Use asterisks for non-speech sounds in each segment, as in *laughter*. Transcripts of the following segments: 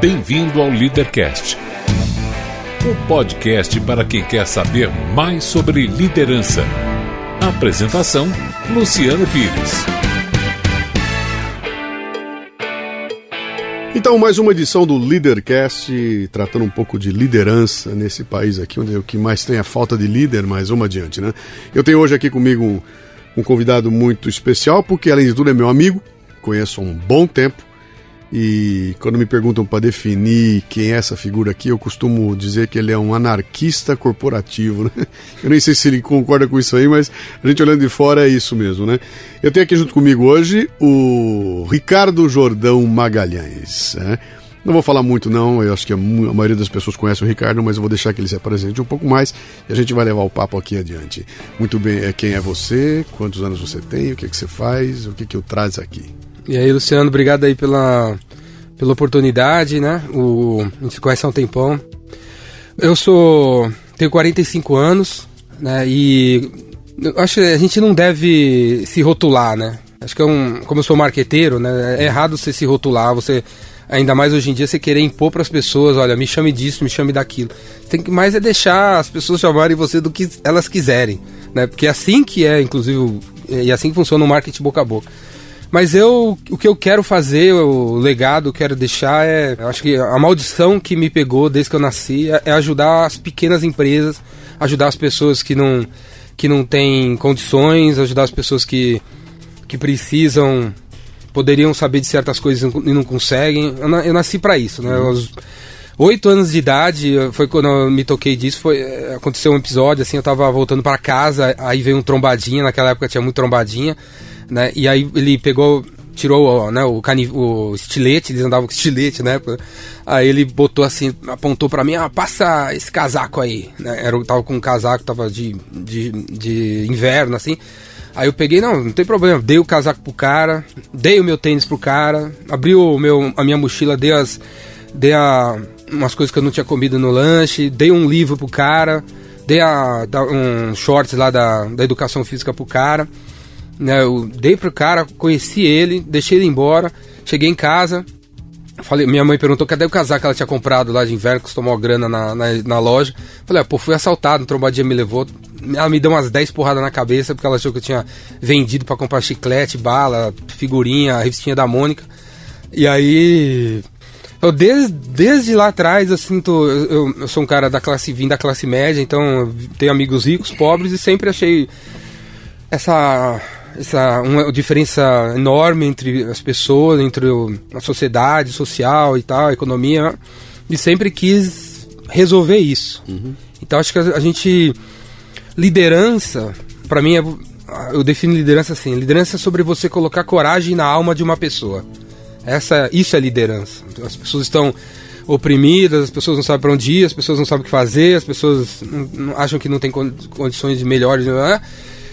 Bem-vindo ao Leadercast, o podcast para quem quer saber mais sobre liderança. Apresentação: Luciano Pires. Então, mais uma edição do Leadercast, tratando um pouco de liderança nesse país aqui, onde o que mais tem é falta de líder, mas vamos adiante, né? Eu tenho hoje aqui comigo um, um convidado muito especial, porque além de tudo é meu amigo, conheço há um bom tempo, e quando me perguntam para definir quem é essa figura aqui, eu costumo dizer que ele é um anarquista corporativo. Né? *laughs* Eu nem sei se ele concorda com isso aí, mas a gente olhando de fora é isso mesmo, né? Eu tenho aqui junto comigo hoje o Ricardo Jordão Magalhães. Né? Não vou falar muito, não. Eu acho que a, maioria das pessoas conhece o Ricardo, mas eu vou deixar que ele se apresente um pouco mais e a gente vai levar o papo aqui adiante. Muito bem, é quem é você, quantos anos você tem, o que, que você faz, o que, que eu traz aqui. E aí, Luciano, obrigado aí pela, pela oportunidade, né? O, a gente conhece há um tempão. Eu sou. tenho 45 anos, né? E acho que a gente não deve se rotular, né? Acho que é um. Como eu sou marqueteiro, né? É errado você se rotular, você. Ainda mais hoje em dia você querer impor para as pessoas, olha, me chame disso, me chame daquilo. Tem que mais é deixar as pessoas chamarem você do que elas quiserem, né? Porque é assim que é, inclusive, e assim que funciona o marketing boca a boca. Mas eu, o que eu quero fazer, o legado que eu quero deixar é, acho que a maldição que me pegou desde que eu nasci é, é ajudar as pequenas empresas, ajudar as pessoas que não que não têm condições, ajudar as pessoas que que precisam poderiam saber de certas coisas e não conseguem. Eu, eu nasci para isso, né? Aos oito anos de idade, foi quando eu me toquei disso, foi aconteceu um episódio assim, eu tava voltando para casa, aí veio um trombadinha, naquela época tinha muito trombadinha né? E aí ele pegou, tirou né, o, cani o estilete, eles andavam com estilete, né? Aí ele botou assim, apontou para mim, ah, passa esse casaco aí, né? Era, tava com um casaco, tava de, de, de inverno, assim. Aí eu peguei, não, não tem problema, dei o casaco pro cara, dei o meu tênis pro cara, abri o meu, a minha mochila, dei as. Dei a, umas coisas que eu não tinha comido no lanche, dei um livro pro cara, dei a, um shorts lá da, da educação física pro cara. Né, eu dei pro cara, conheci ele, deixei ele embora, cheguei em casa, falei, minha mãe perguntou cadê o casaco que ela tinha comprado lá de inverno, que tomou grana na, na, na, loja. Falei, ah, pô, fui assaltado, um trombadinha me levou. Ela me deu umas 10 porradas na cabeça, porque ela achou que eu tinha vendido para comprar chiclete, bala, figurinha, revistinha da Mônica. E aí. Eu desde, desde lá atrás eu sinto. Eu, eu sou um cara da classe, vim da classe média, então tenho amigos ricos, pobres, e sempre achei essa essa uma diferença enorme entre as pessoas, entre o, a sociedade social e tal, a economia, e sempre quis resolver isso. Uhum. Então acho que a, a gente liderança, para mim é, eu defino liderança assim, liderança é sobre você colocar coragem na alma de uma pessoa. Essa, isso é liderança. As pessoas estão oprimidas, as pessoas não sabem para onde ir, as pessoas não sabem o que fazer, as pessoas não, não, acham que não tem condições melhores, não é?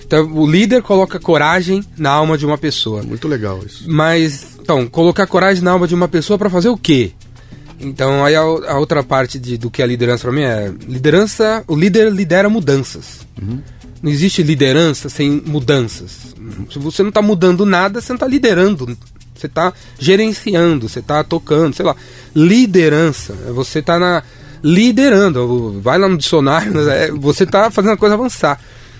Então, o líder coloca coragem na alma de uma pessoa. Muito legal isso. Mas, então, colocar coragem na alma de uma pessoa para fazer o quê? Então, aí a, a outra parte de, do que é liderança para mim é: liderança, o líder lidera mudanças. Uhum. Não existe liderança sem mudanças. Se você não está mudando nada, você não está liderando. Você está gerenciando, você está tocando, sei lá. Liderança, é você está na liderando. Vai lá no dicionário, *laughs* é, você está fazendo a coisa avançar.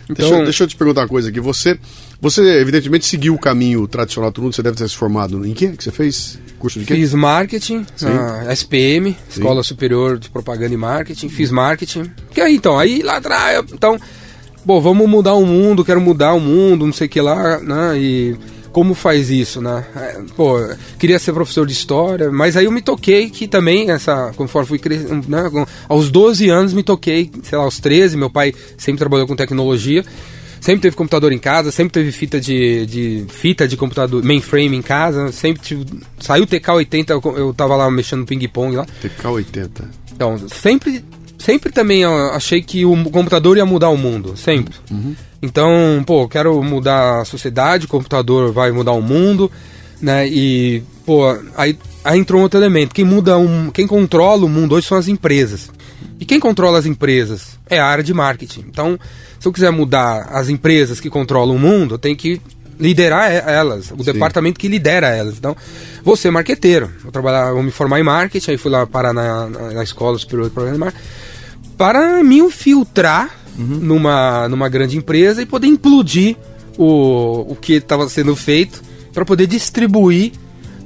Então, deixa, deixa, eu te perguntar uma coisa aqui. Você, você evidentemente seguiu o caminho tradicional do mundo, você deve ter se formado em que que você fez? Curso de quê? Fiz marketing na SPM, Sim. Escola Superior de Propaganda e Marketing. Fiz marketing. Que aí então, aí lá atrás, então, bom, vamos mudar o mundo, quero mudar o mundo, não sei o que lá, né? E como faz isso, né? É, pô, queria ser professor de história, mas aí eu me toquei que também, essa, conforme fui crescendo, né? aos 12 anos me toquei, sei lá, aos 13, meu pai sempre trabalhou com tecnologia, sempre teve computador em casa, sempre teve fita de, de fita de computador, mainframe em casa, sempre tive, saiu o TK80, eu, eu tava lá mexendo no ping-pong lá. TK80. Então, sempre sempre também achei que o computador ia mudar o mundo, sempre. Uhum. Então, pô, quero mudar a sociedade, o computador vai mudar o mundo, né? E, pô, aí, aí entrou um outro elemento. Quem muda um, quem controla o mundo hoje são as empresas. E quem controla as empresas é a área de marketing. Então, se eu quiser mudar as empresas que controlam o mundo, eu tenho que liderar elas, o Sim. departamento que lidera elas. Então, vou ser marqueteiro, vou trabalhar, vou me formar em marketing, aí fui lá parar na, na, na escola superior de programa de marketing, para me infiltrar uhum. numa, numa grande empresa e poder implodir o, o que estava sendo feito para poder distribuir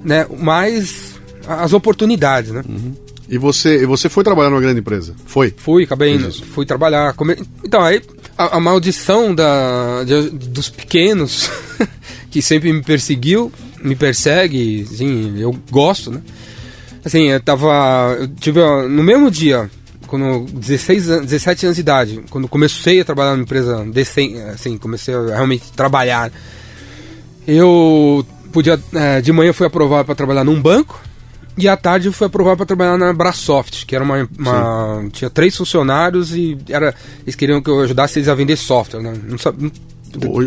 né, mais as oportunidades, né? Uhum. E você, e você foi trabalhar numa grande empresa? Foi? Fui, acabei indo, fui trabalhar. Come... Então, aí a, a maldição da, de, dos pequenos, *laughs* que sempre me perseguiu, me persegue, sim, eu gosto, né? Assim, eu tava. Eu tive no mesmo dia, quando 16 anos, 17 anos de idade, quando comecei a trabalhar numa empresa decente, assim, comecei a realmente trabalhar, eu podia. É, de manhã fui aprovado para trabalhar num banco. E à tarde fui aprovado para trabalhar na Brasoft, que era uma, uma tinha três funcionários e era eles queriam que eu ajudasse eles a vender software, né? Não, não,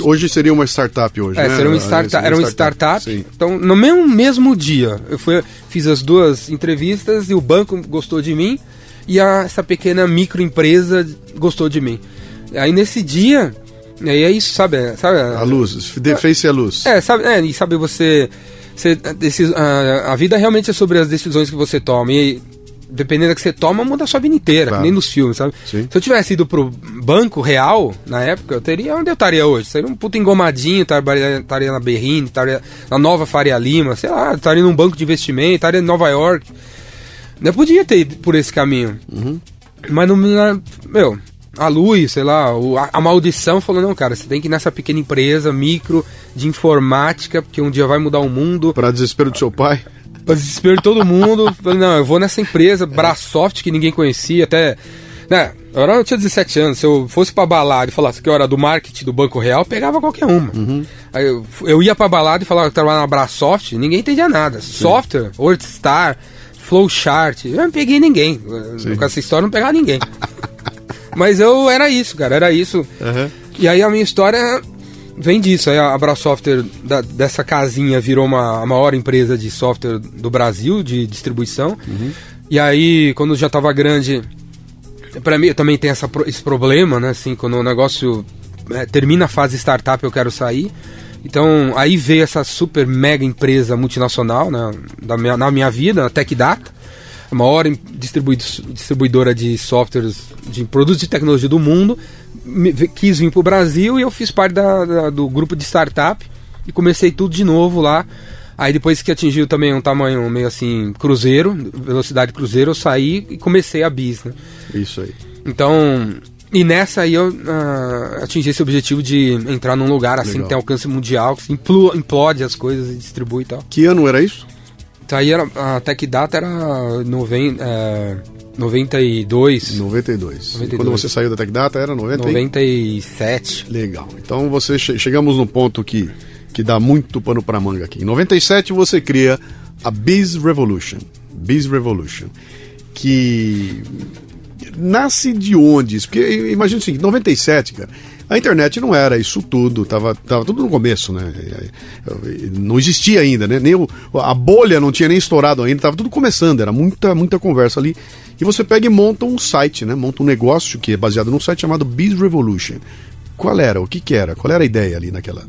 Hoje seria uma startup hoje, é, né? Seria uma startup, era uma startup. startup então, no mesmo, mesmo dia, eu fui, fiz as duas entrevistas e o banco gostou de mim e a, essa pequena microempresa gostou de mim. Aí nesse dia, aí é isso, sabe? sabe a luz, face a luz. É, sabe, é, e sabe você, você decis, a, a vida realmente é sobre as decisões que você toma e dependendo da que você toma, muda a sua vida inteira, claro. nem nos filmes, sabe? Sim. Se eu tivesse ido pro banco real, na época, eu teria onde eu estaria hoje. Seria um puto engomadinho, estaria na Berrine, estaria na Nova Faria Lima, sei lá, estaria num banco de investimento, estaria em Nova York. Eu podia ter ido por esse caminho. Uhum. Mas não. Meu, a luz, sei lá, a, maldição falou: não, cara, você tem que ir nessa pequena empresa, micro, de informática, porque um dia vai mudar o mundo. Para desespero do seu pai? Para desespero de todo mundo. *laughs* não, eu vou nessa empresa, Brasoft, que ninguém conhecia, até. Né, eu, tinha 17 anos, se eu fosse pra balada e falasse que eu era do marketing do Banco Real, eu pegava qualquer uma. Uhum. Aí eu, eu ia pra balada e falava que eu trabalhava na Brasoft, ninguém entendia nada. Sim. Software, WordStar, flowchart. Eu não peguei ninguém. Sim. Com essa história, não pegava ninguém. *laughs* Mas eu era isso, cara, era isso. Uhum. E aí a minha história vem disso. Aí a Abra Software da, dessa casinha virou uma, a maior empresa de software do Brasil, de distribuição. Uhum. E aí, quando já estava grande, para mim também tem essa, esse problema, né? Assim, quando o negócio é, termina a fase startup, eu quero sair. Então, aí veio essa super mega empresa multinacional né, da minha, na minha vida, a TechData, a maior distribuidora de softwares, de produtos de tecnologia do mundo, me, quis vir para o Brasil e eu fiz parte da, da, do grupo de startup e comecei tudo de novo lá. Aí depois que atingiu também um tamanho meio assim, cruzeiro, velocidade cruzeiro, eu saí e comecei a bis, né? Isso aí. Então, e nessa aí eu uh, atingi esse objetivo de entrar num lugar assim Legal. que tem alcance mundial, que implode as coisas e distribui e tal. Que ano era isso? Então aí era, a Tech Data era noven, é, 92. 92. 92. quando você saiu da Tech Data era 90 97. Legal. Então você che chegamos no ponto que, que dá muito pano para manga aqui. Em 97 você cria a Biz Revolution. Biz Revolution. Que nasce de onde isso? Porque imagina o seguinte, 97, cara, a internet não era isso tudo, tava, tava tudo no começo, né? Não existia ainda, né? Nem o, a bolha não tinha nem estourado ainda, tava tudo começando, era muita, muita conversa ali. E você pega e monta um site, né? Monta um negócio que é baseado num site chamado Biz Revolution. Qual era? O que que era? Qual era a ideia ali naquela,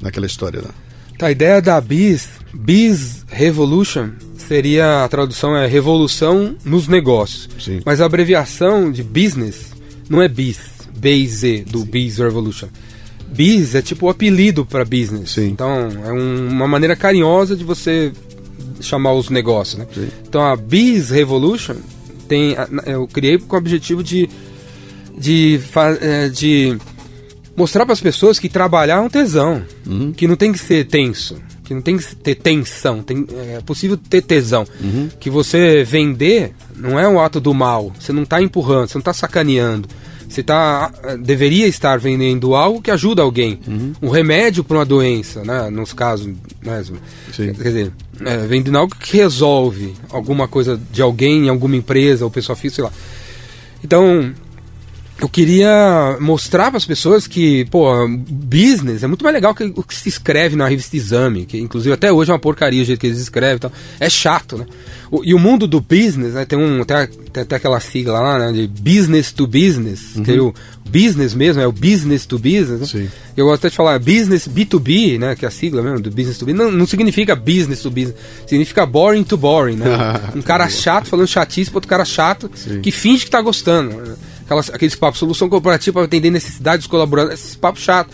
naquela história lá? Tá, a ideia da Biz, Biz Revolution, seria a tradução é revolução nos negócios. Sim. Mas a abreviação de business não é biz, BZ do Sim. Biz Revolution. Biz é tipo o apelido para business. Sim. Então é um, uma maneira carinhosa de você chamar os negócios, né? Sim. Então a Biz Revolution tem eu criei com o objetivo de de, é, de mostrar para as pessoas que trabalhar é um tesão, uhum. que não tem que ser tenso que não tem que ter tensão, tem, é possível ter tesão. Uhum. Que você vender não é um ato do mal, você não está empurrando, você não está sacaneando. Você tá, deveria estar vendendo algo que ajuda alguém. Uhum. Um remédio para uma doença, né? nos casos. Né? Quer dizer, é, vendendo algo que resolve alguma coisa de alguém, em alguma empresa, ou pessoa física, sei lá. Então, eu queria mostrar para as pessoas que, pô, business é muito mais legal que o que se escreve na revista Exame, que inclusive até hoje é uma porcaria o jeito que eles escrevem e tal. É chato, né? O, e o mundo do business, né, tem, um, tem, tem até aquela sigla lá, né, de business to business, uhum. que o, business mesmo, é o business to business. Né? Sim. Eu gosto até de falar business B2B, né? Que é a sigla mesmo do business to business. Não, não significa business to business, significa boring to boring, né? *laughs* um cara chato falando chatice para outro cara chato Sim. que finge que tá gostando. Aquelas, aqueles papos, solução corporativa para atender necessidades dos colaboradores, esses papos chato.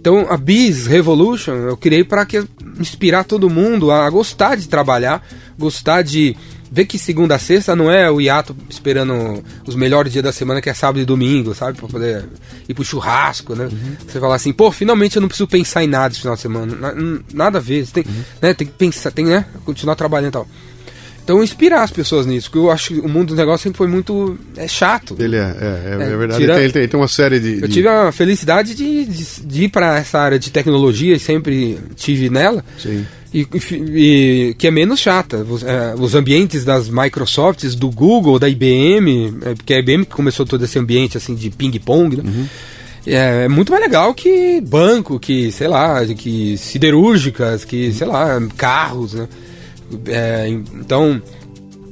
Então a Biz Revolution eu criei para que inspirar todo mundo a gostar de trabalhar, gostar de ver que segunda a sexta não é o hiato esperando os melhores dias da semana, que é sábado e domingo, sabe? Pra poder ir pro churrasco, né? Você falar assim, pô, finalmente eu não preciso pensar em nada esse final de semana. Nada a ver. Tem, né, tem que pensar, tem, né? Continuar trabalhando e tal. Então inspirar as pessoas nisso, porque eu acho que o mundo do negócio sempre foi muito é, chato. Ele é, é, é, É, verdade. Ele, tem, ele tem- uma série de. Eu de- tive a felicidade de, de, de ir para essa área de tecnologia e sempre tive nela. Sim. E, e- que é menos chata. Os, é, os ambientes das Microsofts, do Google, da IBM, é, porque a IBM que começou todo esse ambiente assim de ping-pong, né? É, é muito mais legal que banco, que, sei lá, que siderúrgicas, que, sei lá, carros, né? É, então,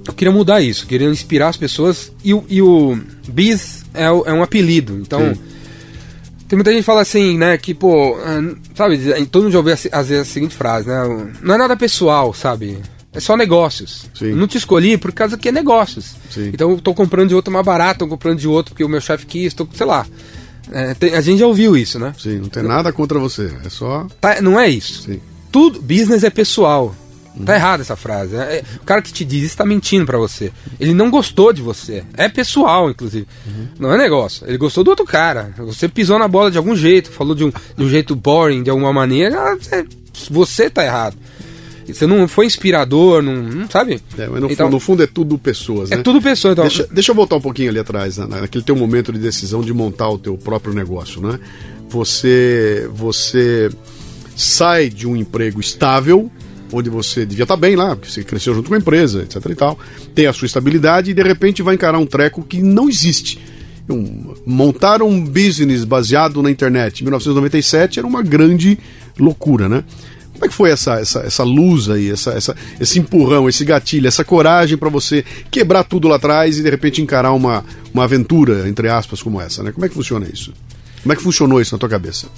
eu queria mudar isso, queria inspirar as pessoas. E, o- e o Bis é, é um apelido, então. Sim. Tem muita gente que fala assim, né, que, pô, ah, sabe, todo mundo já ouviu às vezes a seguinte frase, né? Não é nada pessoal, sabe? É só negócios. Sim. Não te escolhi por causa que é negócios. Sim. Então eu tô comprando de outro mais barato, tô comprando de outro porque o meu chefe quis, tô, sei lá. É, tem- a gente já ouviu isso, né? Sim, não tem nada contra você. É só. Tá, não é isso. Sim. Tudo, business é pessoal. Tá errada essa frase. né? É, o cara que te diz isso tá mentindo pra você. Ele não gostou de você. É pessoal, inclusive. Não é negócio. Ele gostou do outro cara. Você pisou na bola de algum jeito, falou de um, de um jeito boring, de alguma maneira. ah, Você, você tá errado. Você não foi inspirador, não, não sabe? É, mas no, Então, fundo, no fundo é tudo pessoas, é né? tudo pessoa. Então, Deixa, deixa eu voltar um pouquinho ali atrás, né, naquele teu momento de decisão de montar o teu próprio negócio, né? Você, você sai de um emprego estável, onde você devia estar bem lá, porque você cresceu junto com a empresa, etc e tal, tem a sua estabilidade e de repente vai encarar um treco que não existe. Um- montar um business baseado na internet em 1997 era uma grande loucura, né? Como é que foi essa, essa, essa luz aí, essa, essa, esse empurrão, esse gatilho, essa coragem para você quebrar tudo lá atrás e de repente encarar uma, uma aventura, entre aspas, como essa, né? Como é que funciona isso? Como é que funcionou isso na tua cabeça?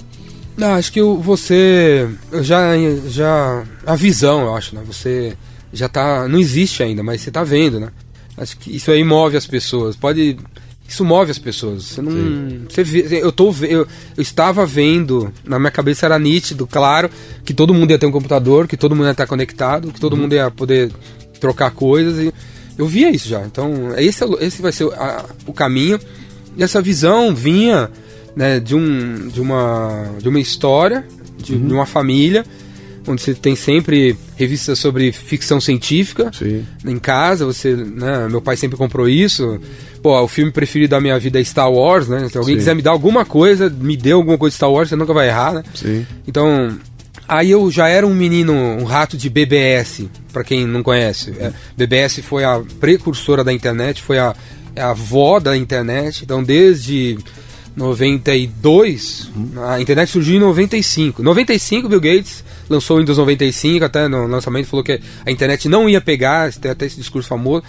Não, acho que você já já a visão, eu acho, né? Você já tá, não existe ainda, mas você tá vendo, né? Acho que isso aí move as pessoas. Pode isso move as pessoas. Você não, você vê, eu tô eu, eu estava vendo, na minha cabeça era nítido, claro, que todo mundo ia ter um computador, que todo mundo ia estar conectado, que todo mundo ia poder trocar coisas e eu via isso já. Então, esse, é esse vai ser a- o caminho. E essa visão vinha né, de, um, de, uma, de uma história, de, de uma família, onde você tem sempre revistas sobre ficção científica Sim. em casa. Você, né, meu pai sempre comprou isso. Pô, o filme preferido da minha vida é Star Wars, né? Se alguém Sim. quiser me dar alguma coisa, me dê alguma coisa de Star Wars, você nunca vai errar, né? Sim. Então, aí eu já era um menino, um rato de BBS, pra quem não conhece. É, BBS foi a precursora da internet, foi a, é a avó da internet. Então, desde 92, a internet surgiu em 95. 95, Bill Gates lançou o Windows 95, até no lançamento falou que a internet não ia pegar, tem até esse discurso famoso.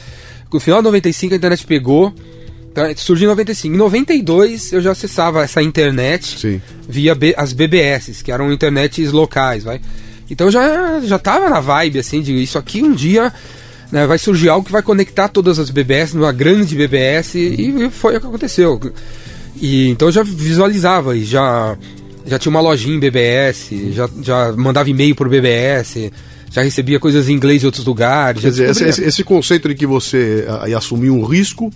No final de 95 a internet pegou, então, surgiu em 95. Em 92 eu já acessava essa internet Sim. via B- as BBS, que eram internets locais, vai. Então já já tava na vibe assim de isso aqui um dia né, vai surgir algo que vai conectar todas as BBS numa grande BBS e, e foi o que aconteceu. E então eu já visualizava e já já tinha uma lojinha em BBS, já, já mandava e-mail por BBS, já recebia coisas em inglês de outros lugares. Quer dizer, esse, esse- conceito de que você ah, ia assumir um risco.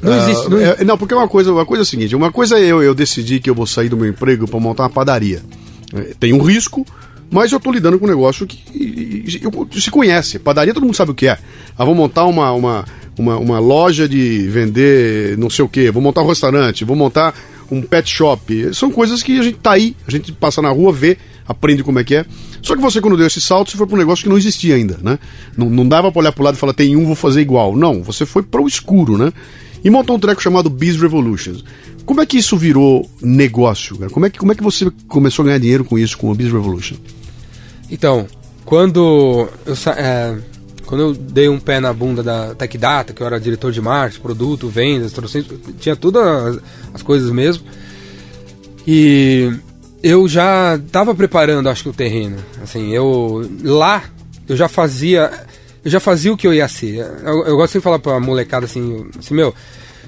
Não ah, existe, não é- não, porque uma coisa, uma coisa é a seguinte: uma coisa é eu, eu decidir que eu vou sair do meu emprego para montar uma padaria. É, Tem um risco, mas eu estou lidando com um negócio que se conhece. Padaria todo mundo sabe o que é. Ah, vou montar uma, uma, uma, uma loja de vender não sei o que, vou montar um restaurante, vou montar um pet shop. São coisas que a gente tá aí, a gente passa na rua, vê, aprende como é que é. Só que você, quando deu esse salto, você foi para um negócio que não existia ainda, né? Não, não dava para olhar para lado e falar, tem um, vou fazer igual. Não, você foi para o escuro, né? E montou um treco chamado Biz Revolutions. Como é que isso virou negócio, cara? Como é que, como é que você começou a ganhar dinheiro com isso, com o Biz Revolution? Então, quando eu é, quando eu dei um pé na bunda da Tech Data, que eu era diretor de marketing, produto, vendas, tinha todas as, as coisas mesmo. E eu já estava preparando, acho que o terreno. Assim, eu lá eu já fazia, eu já fazia o que eu ia ser. Eu, eu gosto de falar para molecada assim, assim, meu,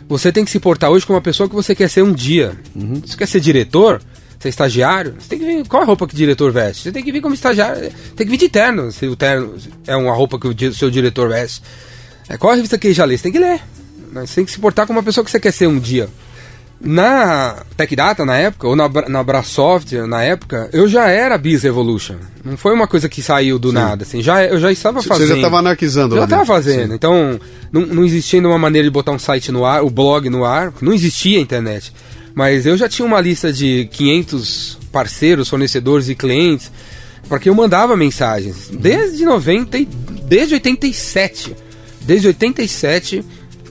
você tem que se portar hoje como uma pessoa que você quer ser um dia. Uhum. Você quer ser diretor? Ser estagiário? Você tem que vir. Qual é a roupa que o diretor veste? Você tem que vir como estagiário. Tem que vir de terno, se o terno é uma roupa que o seu diretor veste. É, qual a revista que ele já lê? Você tem que ler. Você tem que se portar como uma pessoa que você quer ser um dia. Na TechData, na época, ou na, na Brasoft, na época, eu já era Biz Evolution. Não foi uma coisa que saiu do Sim. nada, assim. Já, eu já estava fazendo. Você já estava anarquizando Já estava fazendo. Sim. Então, não, não existia uma maneira de botar um site no ar, o blog no ar. Não existia a internet. Mas eu já tinha uma lista de 500 parceiros, fornecedores e clientes, porque eu mandava mensagens. Desde 90, desde 87. Desde 87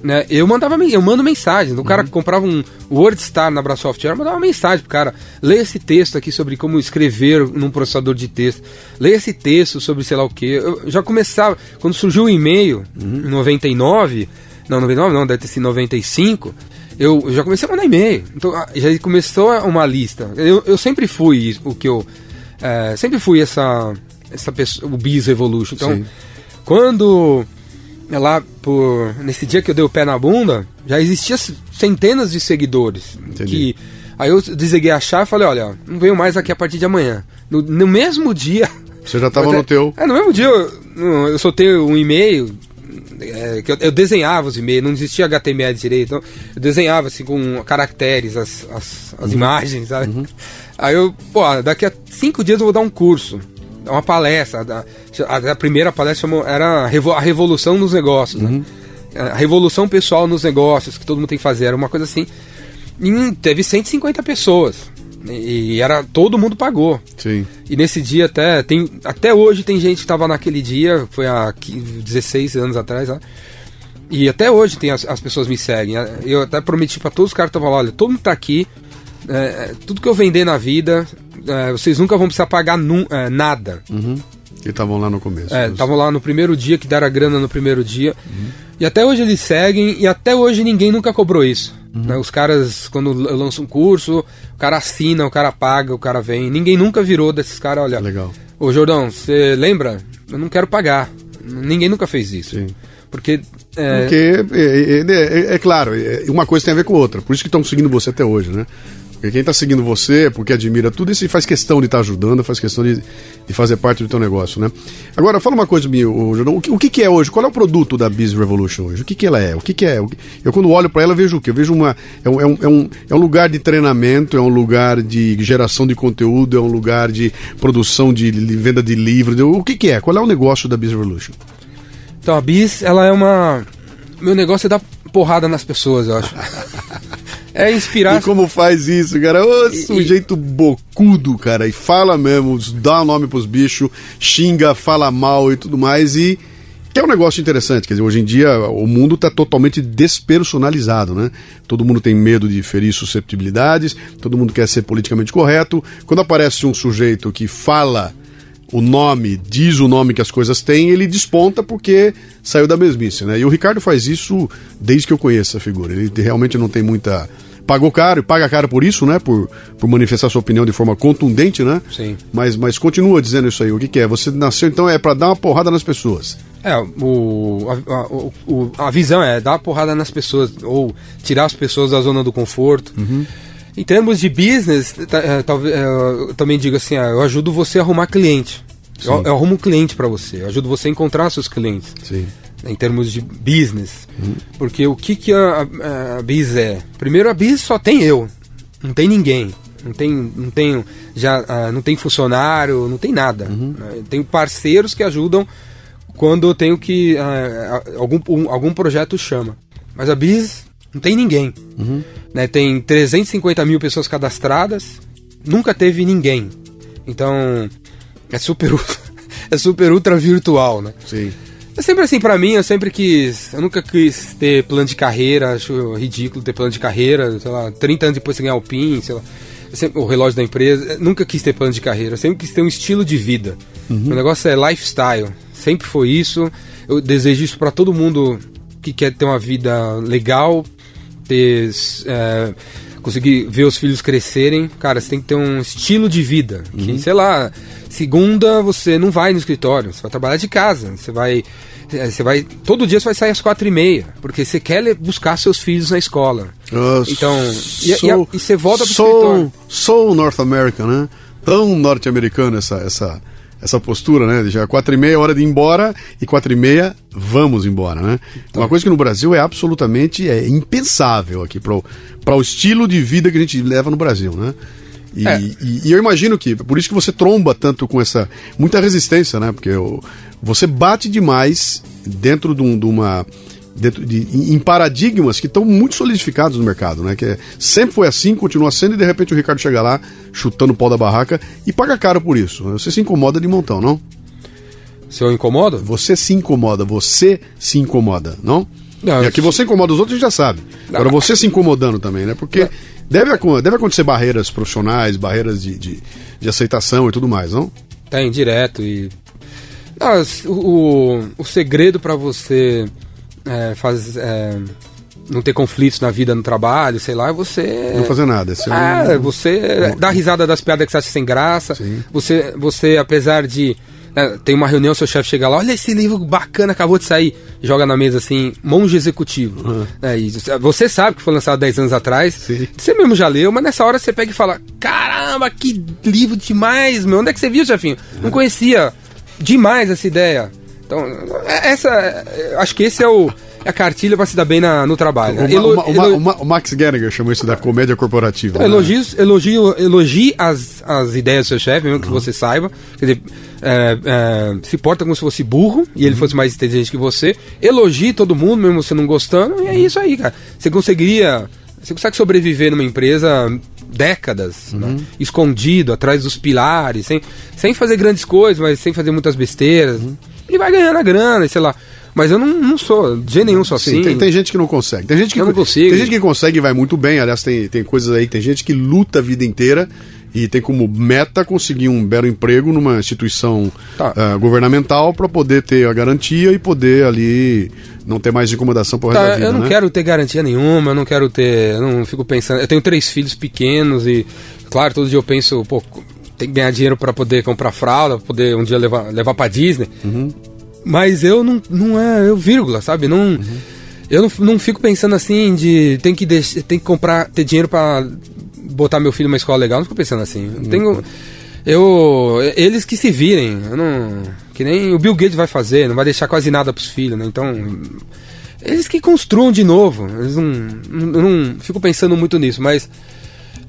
né? Eu mandava eu mando mensagem. O cara que uhum. comprava um WordStar na Brasoft eu mandava mensagem pro cara. Lê esse texto aqui sobre como escrever num processador de texto. Lê esse texto sobre sei lá o que. Eu já começava. Quando surgiu o e-mail, uhum. em 99. Não, 99 não, deve ter sido 95. Eu, eu já comecei a mandar e-mail. Então já começou uma lista. Eu, eu sempre fui o que eu. É, sempre fui essa. essa pessoa, o Biz Evolution. Então, Sim. quando é lá por nesse dia que eu dei o pé na bunda, já existia centenas de seguidores. Entendi. Que aí eu desliguei a chave e falei, olha, não venho mais aqui a partir de amanhã. No, no mesmo dia. Você já estava *laughs* no teu. É, no mesmo dia eu, eu soltei um e-mail. É, que eu, eu, desenhava os e-mails, não existia HTML direito, então eu desenhava assim com caracteres as, as, as uhum. imagens, sabe? Uhum. Aí eu, pô, daqui a cinco dias eu vou dar um curso uma palestra. A, a primeira palestra chamou, era a revolução nos negócios, né? uhum. né? A revolução pessoal nos negócios, que todo mundo tem que fazer, era uma coisa assim. E teve 150 pessoas. E era todo mundo pagou. Sim. E nesse dia até tem até hoje tem gente que estava naquele dia, foi há 16 anos atrás, né? E até hoje tem as, as pessoas me seguem. Eu até prometi para todos os caras que estavam lá, olha, todo mundo tá aqui, é, tudo que eu vender na vida, é, vocês nunca vão precisar pagar é, nada. Uhum. E estavam lá no começo. É, estavam lá no primeiro dia, que deram a grana no primeiro dia. Uhum. E até hoje eles seguem, e até hoje ninguém nunca cobrou isso. Uhum. Né? Os caras, quando lançam um curso, o cara assina, o cara paga, o cara vem. Ninguém nunca virou desses caras, olha. Legal. Ô Jordão, você lembra? Eu não quero pagar. Ninguém nunca fez isso. Sim. Porque. É... Porque, é, é, é, é claro, é, uma coisa tem a ver com outra. Por isso que estão seguindo você até hoje, né? Porque quem está seguindo você é porque admira tudo isso e faz questão de estar tá ajudando, faz questão de, de, fazer parte do teu negócio, né? Agora, fala uma coisa minha, o, o, que, que é hoje? Qual é o produto da Biz Revolution hoje? O que, que ela é? O que, que é? Eu quando olho para ela vejo o quê? Eu vejo uma... É um, é, um, é, um, é um lugar de treinamento, é um lugar de geração de conteúdo, é um lugar de produção de, de venda de livros. O que, que é? Qual é o negócio da Biz Revolution? Então, a Biz, ela é uma... Meu negócio é dar porrada nas pessoas, eu acho. *laughs* É inspirar. E como faz isso, cara? Ô, sujeito e... bocudo, cara. E fala mesmo, dá nome pros bichos, xinga, fala mal e tudo mais. E que é um negócio interessante. Quer dizer, hoje em dia o mundo está totalmente despersonalizado, né? Todo mundo tem medo de ferir susceptibilidades, todo mundo quer ser politicamente correto. Quando aparece um sujeito que fala o nome, diz o nome que as coisas têm, ele desponta porque saiu da mesmice, né? E o Ricardo faz isso desde que eu conheço a figura. Ele realmente não tem muita pagou caro e paga caro por isso, né? Por, por manifestar sua opinião de forma contundente, né? Sim. Mas, mas continua dizendo isso aí. O que, que é? Você nasceu então é para dar uma porrada nas pessoas. É, o, a, o, a visão é dar uma porrada nas pessoas ou tirar as pessoas da zona do conforto. Uhum. Em termos de business, é, é, eu também digo assim, ah, eu ajudo você a arrumar cliente. Eu, eu, arrumo um cliente para você, eu ajudo você a encontrar seus clientes. Sim em termos de business. Uhum. Porque o que, que a, a, a Biz é? Primeiro, a Biz só tem eu, não tem ninguém. Não tem, não tem, já, uh, não tem funcionário, não tem nada. Uhum. Uh, tenho parceiros que ajudam quando eu tenho que. Uh, algum, um, algum projeto chama. Mas a Biz não tem ninguém. Uhum. Né, tem 350 mil pessoas cadastradas, nunca teve ninguém. Então, é super, *laughs* é super ultra virtual, né? Sim. É sempre assim para mim, eu sempre quis. Eu nunca quis ter plano de carreira, acho ridículo ter plano de carreira, sei lá, 30 anos depois você ganhar o PIN, sei lá. Sempre, o relógio da empresa. Nunca quis ter plano de carreira, eu sempre quis ter um estilo de vida. Uhum. O negócio é lifestyle. sempre foi isso. Eu desejo isso para todo mundo que quer ter uma vida legal, ter é, conseguir ver os filhos crescerem. Cara, você tem que ter um estilo de vida. Que, uhum. sei lá, segunda você não vai no escritório, você vai trabalhar de casa, você vai é, você vai todo dia você vai sair às quatro e meia porque você quer buscar seus filhos na escola uh, então e, e, e, você volta para o escritório sou North American né tão norte-americano essa essa essa postura, né? Já quatro e meia hora de ir embora e quatro e meia vamos embora, né? Então. Uma coisa que no Brasil é absolutamente é impensável aqui para o estilo de vida que a gente leva no Brasil, né? E, é. e, e, eu imagino que por isso que você tromba tanto com essa muita resistência, né? Porque eu, você bate demais dentro de, um, de uma dentro de, em paradigmas que estão muito solidificados no mercado, né? Que é, sempre foi assim, continua sendo, e de repente o Ricardo chega lá, chutando o pau da barraca, e paga caro por isso. Você se incomoda de montão, não? Se eu incomodo? Você se incomoda, você se incomoda, não? não e aqui você incomoda os outros, a gente já sabe. Agora você se incomodando também, né? Porque deve, deve acontecer barreiras profissionais, barreiras de, de, de aceitação e tudo mais, não? Tem, direto. E. O, o segredo para você é, faz, é, não ter conflitos na vida, no trabalho, sei lá, você. Não fazer nada. É, é você dá risada das piadas que você acha sem graça. Sim. Você, você, apesar de. Né, tem uma reunião, seu chefe chega lá, olha esse livro bacana, acabou de sair, joga na mesa assim, monge executivo. Uhum. É, você sabe que foi lançado 10 anos atrás, Sim. você mesmo já leu, mas nessa hora você pega e fala: caramba, que livro demais, meu, onde é que você viu, chefinho? Uhum. Não conhecia demais essa ideia. Então, é, essa. É, acho que esse é o. É a cartilha para se dar bem na, no trabalho. Né? Elo, uma, uma, o Max Gallagher chamou isso da comédia corporativa. Então, né? elogios, elogio, elogie as, as ideias do seu chefe, mesmo que uhum. você saiba. Quer dizer, é, é, se porta como se fosse burro e ele uhum. fosse mais inteligente que você. Elogie todo mundo, mesmo você não gostando. E é isso aí, cara. Você conseguiria. Você consegue sobreviver numa empresa décadas, uhum. né? escondido, atrás dos pilares, sem, sem fazer grandes coisas, mas sem fazer muitas besteiras. Uhum e vai ganhando a grana, sei lá. Mas eu não, não sou, de nenhum sou assim. Sim, tem, tem, gente que não consegue. Tem gente que, eu não consigo. Tem gente que consegue e vai muito bem. Aliás, tem, tem coisas aí, tem gente que luta a vida inteira e tem como meta conseguir um belo emprego numa instituição tá. uh, governamental para poder ter a garantia e poder ali não ter mais incomodação por tá, resto da vida, Eu não né? quero ter garantia nenhuma, eu não quero ter. Eu não fico pensando. Eu tenho três filhos pequenos e, claro, todo dia eu penso, pô, tem que ganhar dinheiro para poder comprar fralda, pra poder um dia levar, levar para Disney. Uhum. Mas eu não, não é, eu vírgula, sabe? Não, uhum. Eu não, não fico pensando assim de tem que, deixar, tem que comprar, ter dinheiro para botar meu filho numa escola legal, não fico pensando assim. Eu tenho, eu, eles que se virem, não, que nem o Bill Gates vai fazer, não vai deixar quase nada pros filhos, né? Então, eles que construam de novo. Eles não, não, não fico pensando muito nisso, mas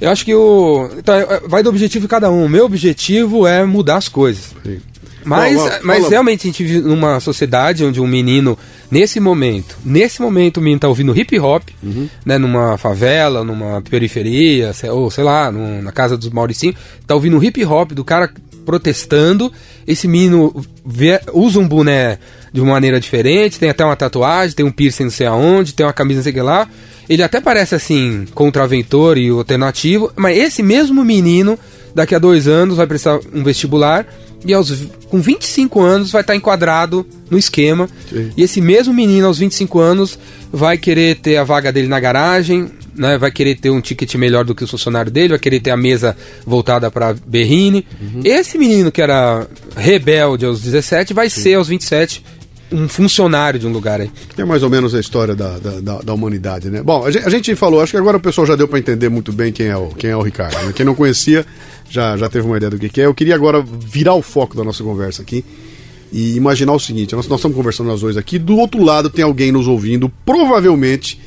eu acho que o. Então, vai do objetivo de cada um. O meu objetivo é mudar as coisas. Sim. Mas, mas realmente a gente vive numa sociedade onde um menino, nesse momento, nesse momento o menino tá ouvindo hip hop, uhum. né, numa favela, numa periferia, ou sei lá, num, na casa dos Mauricinho, tá ouvindo hip hop do cara protestando, esse menino vê, usa um boné de uma maneira diferente, tem até uma tatuagem, tem um piercing não sei aonde, tem uma camisa não sei o que lá, ele até parece assim, contraventor e alternativo, mas esse mesmo menino, daqui a dois anos, vai prestar um vestibular e aos, com 25 anos vai estar enquadrado no esquema. Sim. E esse mesmo menino, aos 25 anos, vai querer ter a vaga dele na garagem, né, vai querer ter um ticket melhor do que o funcionário dele, vai querer ter a mesa voltada para Berrine. Uhum. Esse menino que era rebelde aos 17 vai Sim. ser aos 27 um funcionário de um lugar aí. É mais ou menos a história da, da, da, da humanidade, né? Bom, a gente, a gente, falou, acho que agora o pessoal já deu para entender muito bem quem é o, quem é o Ricardo. Né? Quem não conhecia já, já teve uma ideia do que, que é. Eu queria agora virar o foco da nossa conversa aqui e imaginar o seguinte: nós, nós estamos conversando nós dois aqui, do outro lado tem alguém nos ouvindo, provavelmente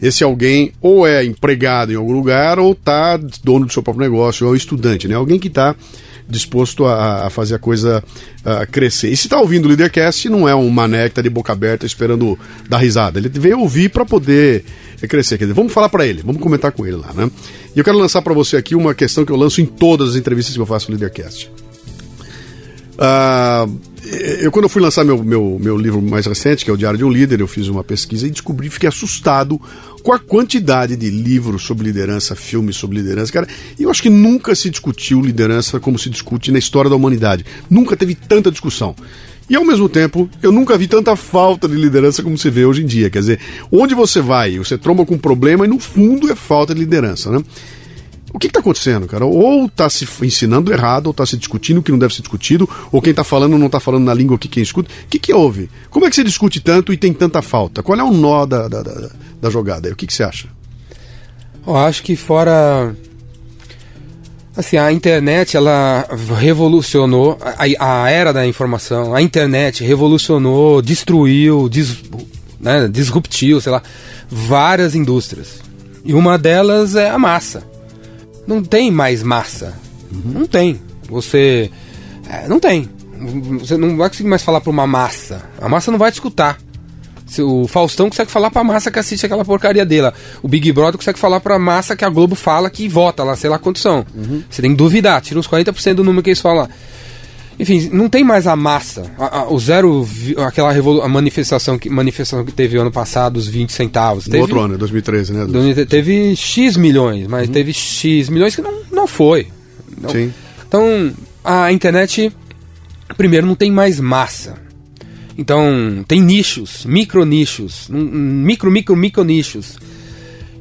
esse alguém ou é empregado em algum lugar ou tá dono do seu próprio negócio, ou é estudante, né? Alguém que está disposto a, a, fazer a coisa a crescer. E se está ouvindo o Leadercast, não é um mané que está de boca aberta esperando dar risada. Ele veio ouvir para poder crescer. Quer dizer, vamos falar para ele, vamos comentar com ele lá, né? E eu quero lançar para você aqui uma questão que eu lanço em todas as entrevistas que eu faço no Leadercast. Uh, eu, quando eu fui lançar meu, meu, meu livro mais recente, que é o Diário de um Líder, eu fiz uma pesquisa e descobri, fiquei assustado com a quantidade de livros sobre liderança, filmes sobre liderança. Cara, eu acho que nunca se discutiu liderança como se discute na história da humanidade. Nunca teve tanta discussão. E ao mesmo tempo, eu nunca vi tanta falta de liderança como se vê hoje em dia. Quer dizer, onde você vai, você tromba com um problema e no fundo é falta de liderança, né? O que está acontecendo, cara? Ou está se ensinando errado, ou está se discutindo o que não deve ser discutido, ou quem está falando não está falando na língua que quem escuta. O que, que houve? Como é que você discute tanto e tem tanta falta? Qual é o nó da, da, da, da jogada? O que, que você acha? Eu acho que fora Assim, a internet, ela revolucionou a, a, era da informação. A internet revolucionou, destruiu, dis, né, disruptiu, sei lá, várias indústrias. E uma delas é a massa. Não tem mais massa. Uhum. Não tem. Você. É, não tem. Você não vai conseguir mais falar para uma massa. A massa não vai te escutar. O Faustão consegue falar pra massa que assiste aquela porcaria dele. O Big Brother consegue falar pra massa que a Globo fala que vota lá, sei lá quantos são. Uhum. Você tem que duvidar, tira uns 40% do número que eles falam lá. Enfim, não tem mais a massa. A, a, o zero, aquela a manifestação que, manifestação que teve ano passado, os 20 centavos. Teve, no outro ano, 2013, né? Teve X milhões, mas uhum. teve X milhões que não, não foi. Não. Sim. Então, a internet, primeiro, não tem mais massa. Então, tem nichos, micro nichos, micro, micro, micro nichos.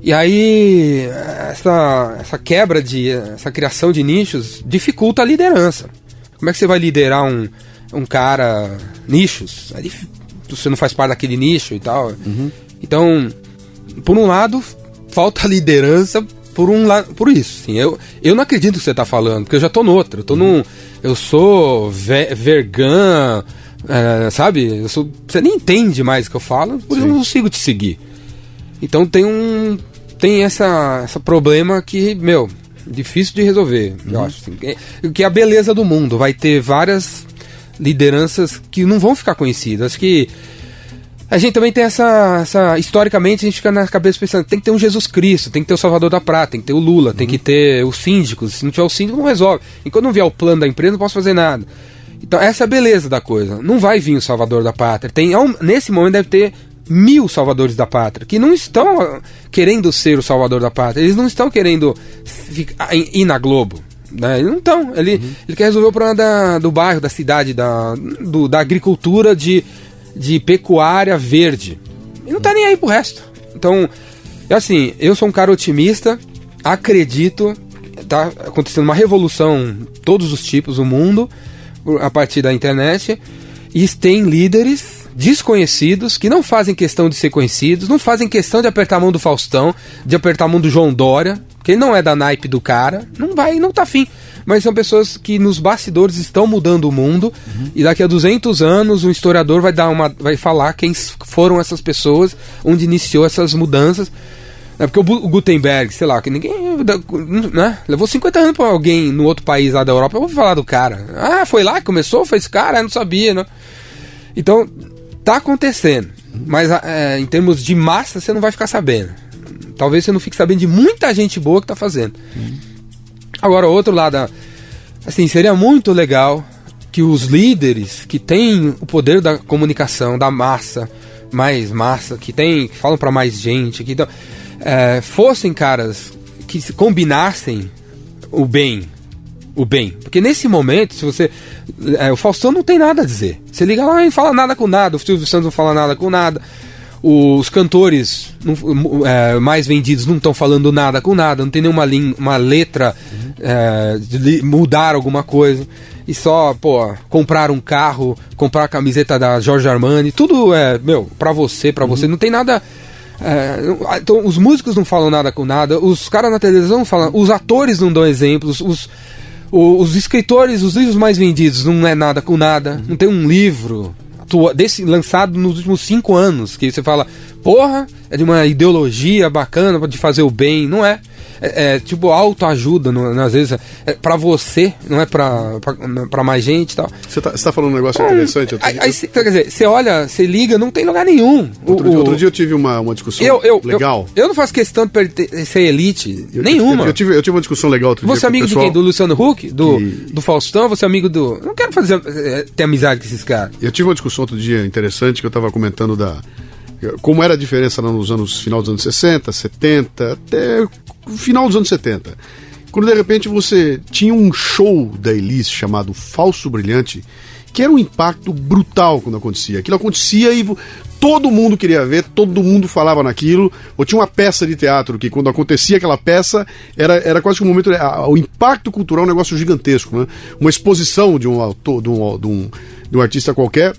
E aí, essa, essa quebra de. essa criação de nichos dificulta a liderança. Como é que você vai liderar um, um cara nichos? Aí você não faz parte daquele nicho e tal. Uhum. Então, por um lado, falta *laughs* liderança por um lado, por isso. Sim, eu, eu não acredito no que você está falando, porque eu já estou noutra. Eu tô uhum. num. Eu sou ve vegan é, sabe? Sou, você nem entende mais o que eu falo, por isso eu não consigo te seguir. Então tem um. Tem essa, essa problema que, meu, difícil de resolver, uhum. eu acho. Assim, que, que é a beleza do mundo. Vai ter várias lideranças que não vão ficar conhecidas. Acho que. A gente também tem essa, essa. Historicamente, a gente fica na cabeça pensando: tem que ter um Jesus Cristo, tem que ter o Salvador da Prata, tem que ter o Lula, uhum. tem que ter os síndicos. Se não tiver o síndico, não resolve. Enquanto não vier o plano da empresa, não posso fazer nada. Então, essa é a beleza da coisa. Não vai vir o salvador da pátria. Tem, nesse momento deve ter mil salvadores da pátria que não estão ah, querendo ser o salvador da pátria. Eles não estão querendo ficar, ir na Globo. Né? Eles não estão. Ele, uhum. ele quer resolver o problema da, do bairro, da cidade, da, do, da agricultura de, de pecuária verde. E não está nem aí pro resto. Então, assim, eu sou um cara otimista, acredito, tá acontecendo uma revolução, todos os tipos, no mundo a partir da internet e tem líderes desconhecidos que não fazem questão de ser conhecidos, não fazem questão de apertar a mão do Faustão, de apertar a mão do João Dória, que não é da naipe do cara, não vai, não tá afim. Mas são pessoas que nos bastidores estão mudando o mundo uhum. e daqui a 200 anos um historiador vai dar uma vai falar quem foram essas pessoas, onde iniciou essas mudanças. É porque o Gutenberg, sei lá, que ninguém. Né? Levou 50 anos pra alguém no outro país lá da Europa. Eu vou falar do cara. Ah, foi lá que começou? Foi esse cara? Eu não sabia, né? Então, tá acontecendo. Mas é, em termos de massa, você não vai ficar sabendo. Talvez você não fique sabendo de muita gente boa que tá fazendo. Agora, outro lado, assim, seria muito legal que os líderes que têm o poder da comunicação, da massa, mais massa, que tem, que falam para mais gente, que é, fossem caras que combinassem o bem, o bem. Porque nesse momento, se você. É, o Faustão não tem nada a dizer. Você liga lá e fala nada com nada, o Silvio Santos não fala nada com nada. Os cantores não, é, mais vendidos não estão falando nada com nada, não tem nenhuma uma letra uhum. é, de mudar alguma coisa. E só, pô, comprar um carro, comprar a camiseta da Jorge Armani, tudo é, meu, pra você, pra uhum. você. Não tem nada é, então, os músicos não falam nada com nada, os caras na televisão não falam, os atores não dão exemplos, os, os, os escritores, os livros mais vendidos não é nada com nada, não tem um livro desse lançado nos últimos cinco anos que você fala, porra, é de uma ideologia bacana de fazer o bem, não é é, é tipo autoajuda, às vezes é para você, não é para mais gente e tal. Você tá, tá falando um negócio interessante. Aí, aí, quer dizer, você olha, você liga, não tem lugar nenhum. Outro, o, dia, outro dia eu tive uma, uma discussão eu, eu, legal. Eu, eu, não faço questão de ser elite, eu, nenhuma. Eu, tive, eu tive uma discussão legal outro você dia. Você é amigo pessoal... de quem? Do Luciano Huck? Do, que... do Faustão? Você é amigo do. Não quero fazer é, ter amizade com esses caras. Eu tive uma discussão outro dia interessante que eu tava comentando da como era a diferença nos anos final dos anos 60, 70, até final dos anos 70. Quando de repente você tinha um show da Elise chamado Falso Brilhante, que era um impacto brutal quando acontecia. Aquilo acontecia e todo mundo queria ver, todo mundo falava naquilo. Ou tinha uma peça de teatro que, quando acontecia aquela peça, era, era quase que um momento. O impacto cultural é um negócio gigantesco, né? Uma exposição de um autor, de um, de um, de um artista qualquer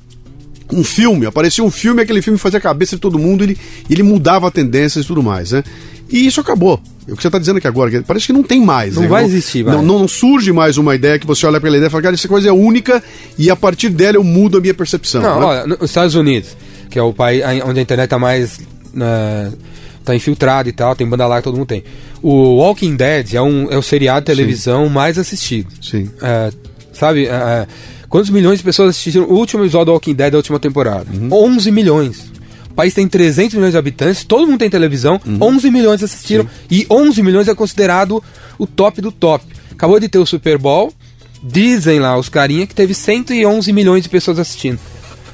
um filme, aparecia um filme, aquele filme fazia a cabeça de todo mundo, ele, ele mudava tendências e tudo mais, né? E isso acabou. É o que você está dizendo aqui agora, que parece que não tem mais. Não né? vai existir, vai. Não, não, surge mais uma ideia que você olha para aquela ideia e fala, cara, essa coisa é única e a partir dela eu mudo a minha percepção. Não, né? olha, nos Estados Unidos, que é o país onde a internet está mais. Uh, tá infiltrado e tal, tem banda que todo mundo tem. O Walking Dead é, um, é o seriado de televisão Sim. mais assistido. Sim. Uh, sabe? Uh, quantos milhões de pessoas assistiram o último episódio do Walking Dead da última temporada? Uhum. 11 milhões. O país tem 300 milhões de habitantes, todo mundo tem televisão, uhum. 11 milhões assistiram. Sim. E 11 milhões é considerado o top do top. Acabou de ter o Super Bowl, dizem lá os carinha que teve 111 milhões de pessoas assistindo.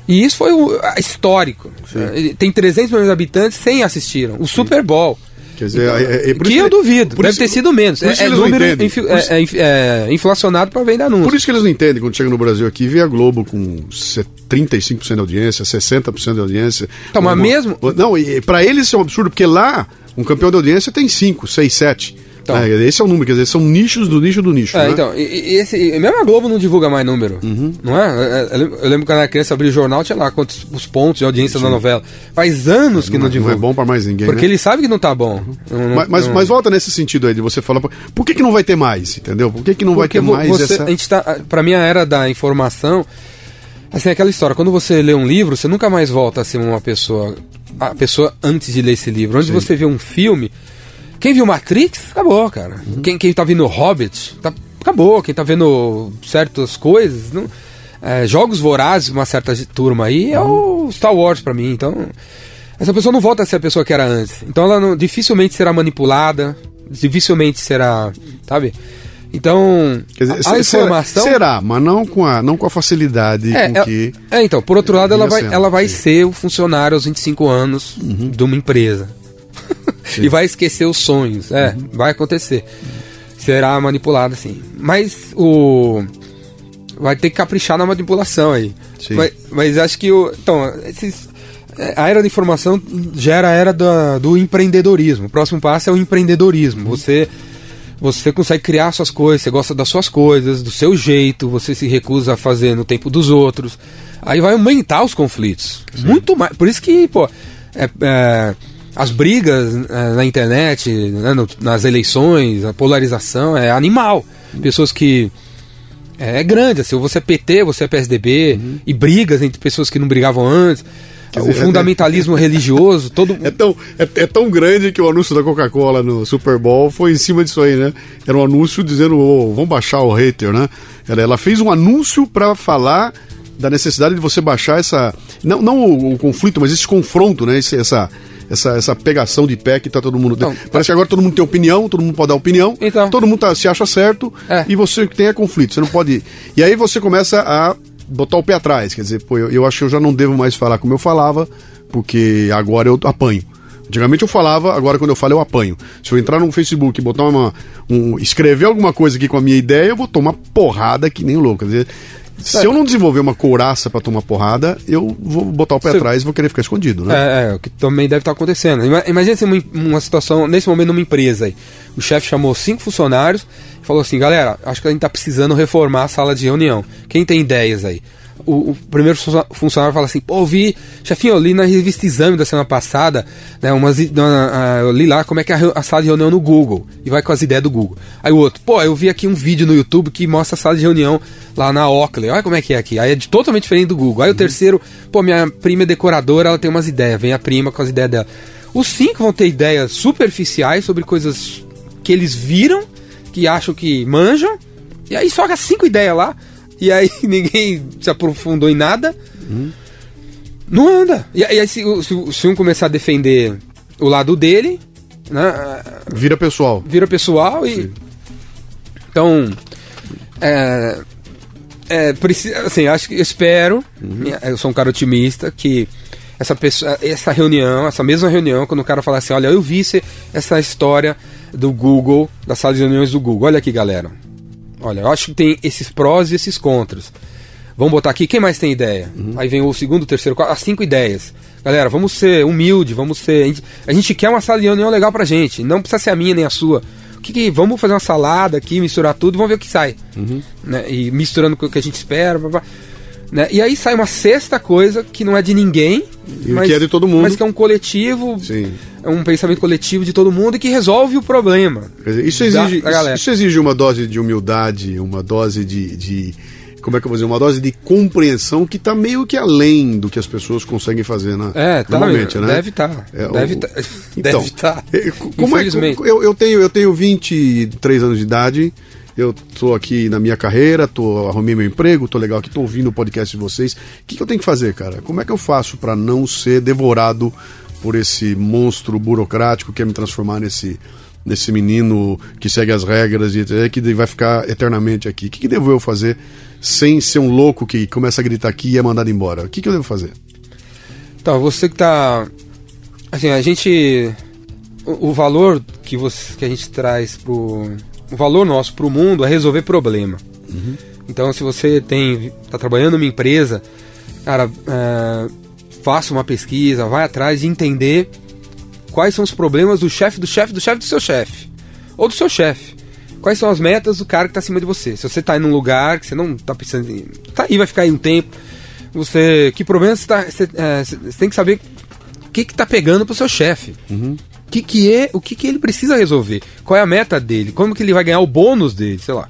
E isso foi o, histórico. Sim. Tem 300 milhões de habitantes, 100 assistiram. O Super Bowl. Quer dizer, então, é, é, que eu duvido, deve isso, ter sido menos. É, é número é, é, inflacionado para vender anúncios. Por isso que eles não entendem quando chega no Brasil aqui, vê a Globo com 35% de audiência, 60% de audiência. Então, mas mesmo. Não, para eles isso é um absurdo, porque lá um campeão de audiência tem 5, 6, 7. Então, é, esse é o número, quer dizer, são nichos do nicho do nicho. É, né? então, e, esse, mesmo a Globo não divulga mais número, uhum. não é? Eu lembro quando era criança, abrir o jornal, tinha lá quantos os pontos de audiência Sim. da novela. Faz anos que não, não divulga. Não é bom para mais ninguém. Porque né? ele sabe que não tá bom. Não, mas, mas, mas, volta nesse sentido aí de você falar, por que, que não vai ter mais, entendeu? Por que, que não Porque vai ter mais você, essa. A gente tá, pra mim, a era da informação. Assim, aquela história, quando você lê um livro, você nunca mais volta a ser uma pessoa. A pessoa antes de ler esse livro. Onde Sim. você vê um filme quem viu Matrix, acabou, cara. Uhum. Quem, quem tá vendo Hobbit, tá, acabou. Quem tá vendo certas coisas. Não, é, jogos vorazes, uma certa turma aí, é o Star Wars para mim. Então, essa pessoa não volta a ser a pessoa que era antes. Então, ela não, dificilmente será manipulada, dificilmente será. Sabe? Então, dizer, a, informação. Será, mas não com a, não com a facilidade é, com é, que. É, então, por outro lado, ela vai, ela vai ser o funcionário aos 25 anos uhum. de uma empresa e vai esquecer os sonhos. É, uhum. vai acontecer. Será manipulado assim. Mas o. Vai ter que caprichar na manipulação aí. Mas, mas, acho que o. Então, esses, é, a era da informação gera a era do, do empreendedorismo. O próximo passo é o empreendedorismo. Uhum. Você você consegue criar suas coisas, você gosta das suas coisas, do seu jeito, você se recusa a fazer no tempo dos outros. Aí vai aumentar os conflitos. Sim. Muito mais. Por isso que, pô, é, é, as brigas é, na internet, né, nas eleições, a polarização é animal. Pessoas que. É, é grande, assim, você é PT, você é PSDB, uhum. e brigas entre pessoas que não brigavam antes. Dizer, o fundamentalismo é, religioso, *laughs* todo é tão, é, é, tão grande que o anúncio da Coca-Cola no Super Bowl foi em cima disso aí, né? Era um anúncio dizendo, oh, vamos baixar o hater, né? Ela, ela fez um anúncio para falar da necessidade de você baixar essa. Não, não o, o conflito, mas esse confronto, né? Esse, essa, essa, essa pegação de pé que tá todo mundo. Não, Parece que agora todo mundo tem opinião, todo mundo pode dar opinião, então, todo mundo tá, se acha certo é. e você tem é conflito. Você não pode. E aí você começa a botar o pé atrás. Quer dizer, pô, eu, eu acho que eu já não devo mais falar como eu falava, porque agora eu apanho. Antigamente eu falava, agora quando eu falo eu apanho. Se eu entrar no Facebook e botar uma. Um, escrever alguma coisa aqui com a minha ideia, eu vou tomar porrada que nem louco. Quer dizer, se eu não desenvolver uma couraça para tomar porrada, eu vou botar o pé Você... atrás e vou querer ficar escondido, né? É, é, o que também deve estar tá acontecendo. Imagina se uma, uma situação, nesse momento, numa empresa aí. O chefe chamou cinco funcionários e falou assim: galera, acho que a gente está precisando reformar a sala de reunião. Quem tem ideias aí? O, o, primeiro funcionário fala assim, pô, vi, chefinho, eu li na revista Exame da semana passada, né, umas, uma, eu li lá como é que é a, sala de reunião no Google, e vai com as ideias do Google. Aí o outro, pô, eu vi aqui um vídeo no YouTube que mostra a sala de reunião lá na Oakley, olha como é que é aqui. Aí é de, totalmente diferente do Google. Aí uhum. o terceiro, pô, minha prima é decoradora, ela tem umas ideias, vem a prima com as ideias dela. Os cinco vão ter ideias superficiais sobre coisas que eles viram, que acham que manjam, e aí só as cinco ideias lá, e aí *laughs* ninguém se aprofundou em nada. Uhum. Não anda. E, aí, se, se, se, um começar a defender o lado dele, né? Vira pessoal. Vira pessoal e. Sim. Então. É, é, assim, acho que espero, uhum. eu sou um cara otimista, que essa pessoa, essa reunião, essa mesma reunião, quando o cara falar assim, olha, eu vi essa história do Google, da sala de reuniões do Google, olha aqui, galera. Olha, eu acho que tem esses prós e esses contras. Vamos botar aqui, quem mais tem ideia? Uhum. Aí vem o segundo, o terceiro, quarto, as cinco ideias. Galera, vamos ser humilde, vamos ser. A gente, a gente, quer uma sala de reunião legal pra gente. Não precisa ser a minha nem a sua. O que, que vamos fazer uma salada aqui, misturar tudo, vamos ver o que sai. Uhum. Né? E misturando com o que a gente espera. Blá, blá. Né? E aí sai uma sexta coisa que não é de ninguém, mas que é de todo mundo. Mas que é um coletivo, Sim. é um pensamento coletivo de todo mundo e que resolve o problema. Dizer, isso, exige, da, isso, exige uma dose de humildade, uma dose de, de como é que eu vou dizer, uma dose de compreensão que está meio que além do que as pessoas conseguem fazer na, é, tá, normalmente, né? Deve estar. Tá, é, deve estar. Tá, então, deve tá. *laughs* É, como é, eu, eu, tenho, eu tenho 23 anos de idade, eu tô aqui na minha carreira, tô arrumei meu emprego, tô legal aqui, tô ouvindo o podcast de vocês. O que, que eu tenho que fazer, cara? Como é que eu faço para não ser devorado por esse monstro burocrático que quer me transformar nesse nesse menino que segue as regras e que vai ficar eternamente aqui? O que, que devo eu fazer sem ser um louco que começa a gritar aqui e é mandado embora? O que, que eu devo fazer? Então, você que tá. Assim, a gente. O, o valor que, você, que a gente traz pro. O valor nosso pro mundo é resolver problema. Uhum. Então, se você tem. tá trabalhando numa empresa, cara, é, faça uma pesquisa, vai atrás de entender quais são os problemas do chefe, do chefe, do chefe do seu chefe. Ou do seu chefe. Quais são as metas do cara que está acima de você? Se você está em um lugar que você não está pensando em. Tá aí, vai ficar aí um tempo. Você. Que problema você, tá, você, é, você tem que saber o que está pegando pro seu chefe. Uhum. Que que é, o que, que ele precisa resolver? Qual é a meta dele? Como que ele vai ganhar o bônus dele, sei lá.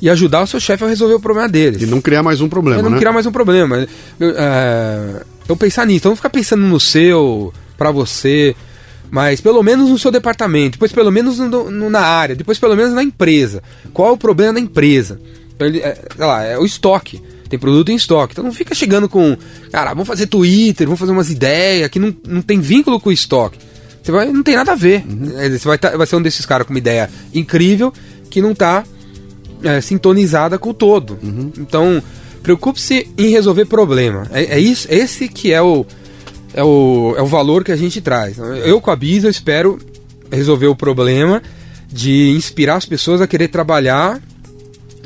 E ajudar o seu chefe a resolver o problema deles. E não criar mais um problema, e não né? criar mais um problema. É, então pensar nisso. Então não ficar pensando no seu, para você mas pelo menos no seu departamento, depois pelo menos no, no, na área, depois pelo menos na empresa. Qual é o problema da empresa? Então, ele, é, sei lá, é o estoque. Tem produto em estoque. Então não fica chegando com, cara, vamos fazer Twitter, vamos fazer umas ideias que não, não tem vínculo com o estoque. Você vai, não tem nada a ver. Uhum. É, você vai, tá, vai ser um desses caras com uma ideia incrível que não está é, sintonizada com o todo. Uhum. Então, preocupe-se em resolver problema. É, é isso, esse que é o, é o, é o valor que a gente traz. Eu com a Bisa espero resolver o problema de inspirar as pessoas a querer trabalhar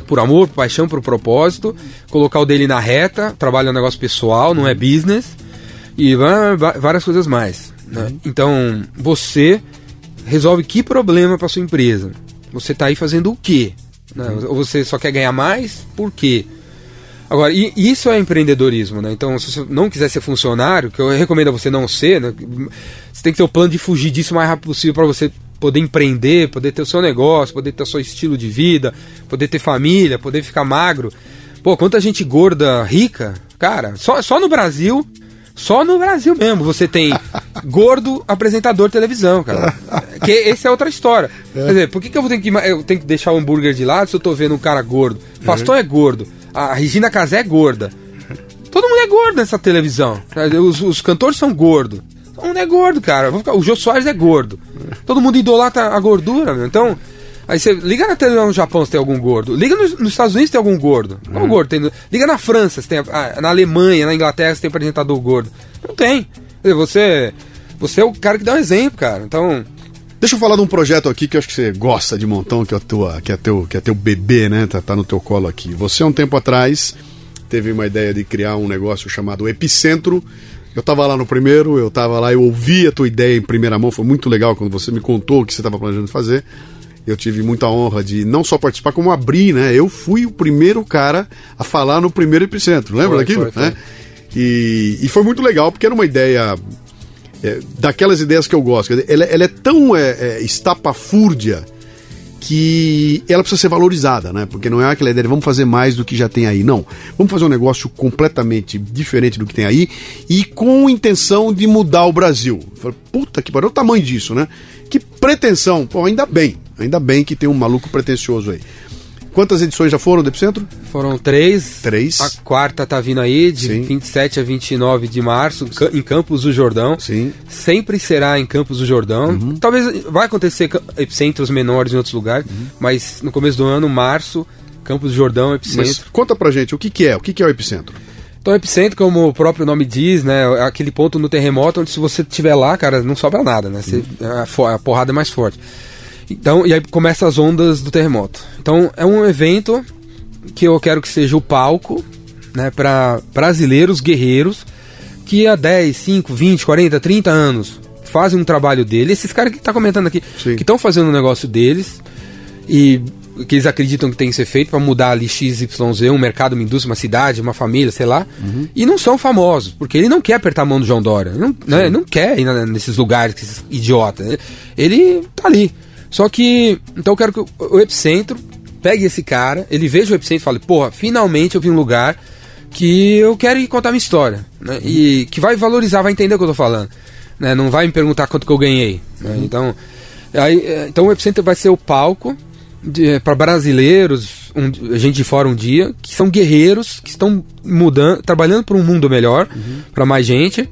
por amor, por paixão, por propósito, colocar o dele na reta, trabalho é um negócio pessoal, não é business, e várias coisas mais. Né? Uhum. Então, você resolve que problema para sua empresa? Você está aí fazendo o quê? Né? Ou você só quer ganhar mais? Por quê? Agora, isso é empreendedorismo, né? Então, se você não quiser ser funcionário, que eu recomendo a você não ser, né? Você tem que ter o plano de fugir disso o mais rápido possível para você poder empreender, poder ter o seu negócio, poder ter o seu estilo de vida, poder ter família, poder ficar magro. Pô, quanta gente gorda, rica, cara, só, só no Brasil, só no Brasil mesmo, você tem *laughs* gordo apresentador de televisão, cara. Que essa é outra história. É. Quer dizer, por que, que eu, vou ter que eu tenho que deixar o hambúrguer de lado se eu tô vendo um cara gordo? Faston uhum. é gordo a Regina Casé é gorda. Todo mundo é gordo nessa televisão. Os, os cantores são gordos. Todo mundo é gordo, cara. O Jô Soares é gordo. Todo mundo idolatra a gordura, meu. Então, aí você liga na televisão no Japão se tem algum gordo. Liga nos, nos Estados Unidos se tem algum gordo. Qual uhum. gordo tem? Liga na França se tem. Ah, na Alemanha, na Inglaterra se tem apresentador gordo. Não tem. Você, você é o cara que dá um exemplo, cara. Então, Deixa eu falar de um projeto aqui que eu acho que você gosta de montão, que é, tua, que é, teu, que é teu bebê, né? Tá, tá no teu colo aqui. Você, um tempo atrás, teve uma ideia de criar um negócio chamado Epicentro. Eu estava lá no primeiro, eu estava lá, eu ouvi a tua ideia em primeira mão, foi muito legal quando você me contou o que você estava planejando fazer. Eu tive muita honra de não só participar, como abrir, né? Eu fui o primeiro cara a falar no primeiro Epicentro, lembra foi, daquilo? Foi, foi. Né? E, e foi muito legal, porque era uma ideia é, daquelas ideias que eu gosto. Ela, ela é tão é, é, estapafúrdia que ela precisa ser valorizada, né? Porque não é aquela ideia de vamos fazer mais do que já tem aí. Não. Vamos fazer um negócio completamente diferente do que tem aí e com intenção de mudar o Brasil. Puta que pariu, o tamanho disso, né? Que pretensão. Pô, ainda bem. Ainda bem que tem um maluco pretencioso aí. Quantas edições já foram do Epicentro? Foram três. Três. A quarta tá vindo aí, de Sim. 27 a 29 de março, em Campos do Jordão. Sim. Sempre será em Campos do Jordão. Uhum. Talvez vai acontecer epicentros menores em outros lugares, uhum. mas no começo do ano, março, Campos do Jordão, Epicentro. Mas conta pra gente, o que, que é? O que, que é o Epicentro? Então, o epicentro, como o próprio nome diz, né, é aquele ponto no terremoto onde se você estiver lá, cara, não sobra nada, né? Você, uhum. a, porrada é mais forte. Então, e aí começa as ondas do terremoto. Então, é um evento que eu quero que seja o palco, né, para brasileiros guerreiros que há 10, 5, 20, 40, 30 anos fazem um trabalho dele. Esses caras que tá comentando aqui, Sim. que estão fazendo o negócio deles e que eles acreditam que tem que ser feito para mudar ali XYZ, um mercado, uma indústria, uma cidade, uma família, sei lá. E não são famosos, porque ele não quer apertar a mão do João Dória. Não, né, ele não quer ir nesses lugares, esses idiotas. Ele tá ali. Só que, então eu quero que o, Epicentro pegue esse cara, ele veja o Epicentro e fale, porra, finalmente eu vi um lugar que eu quero ir contar minha história. Né? E que vai valorizar, vai entender o que eu tô falando. Né? Não vai me perguntar quanto que eu ganhei. né? Então, aí, é, então o Epicentro vai ser o palco para brasileiros, um- gente de fora um dia, que são guerreiros, que estão mudando, trabalhando para um mundo melhor, para mais gente.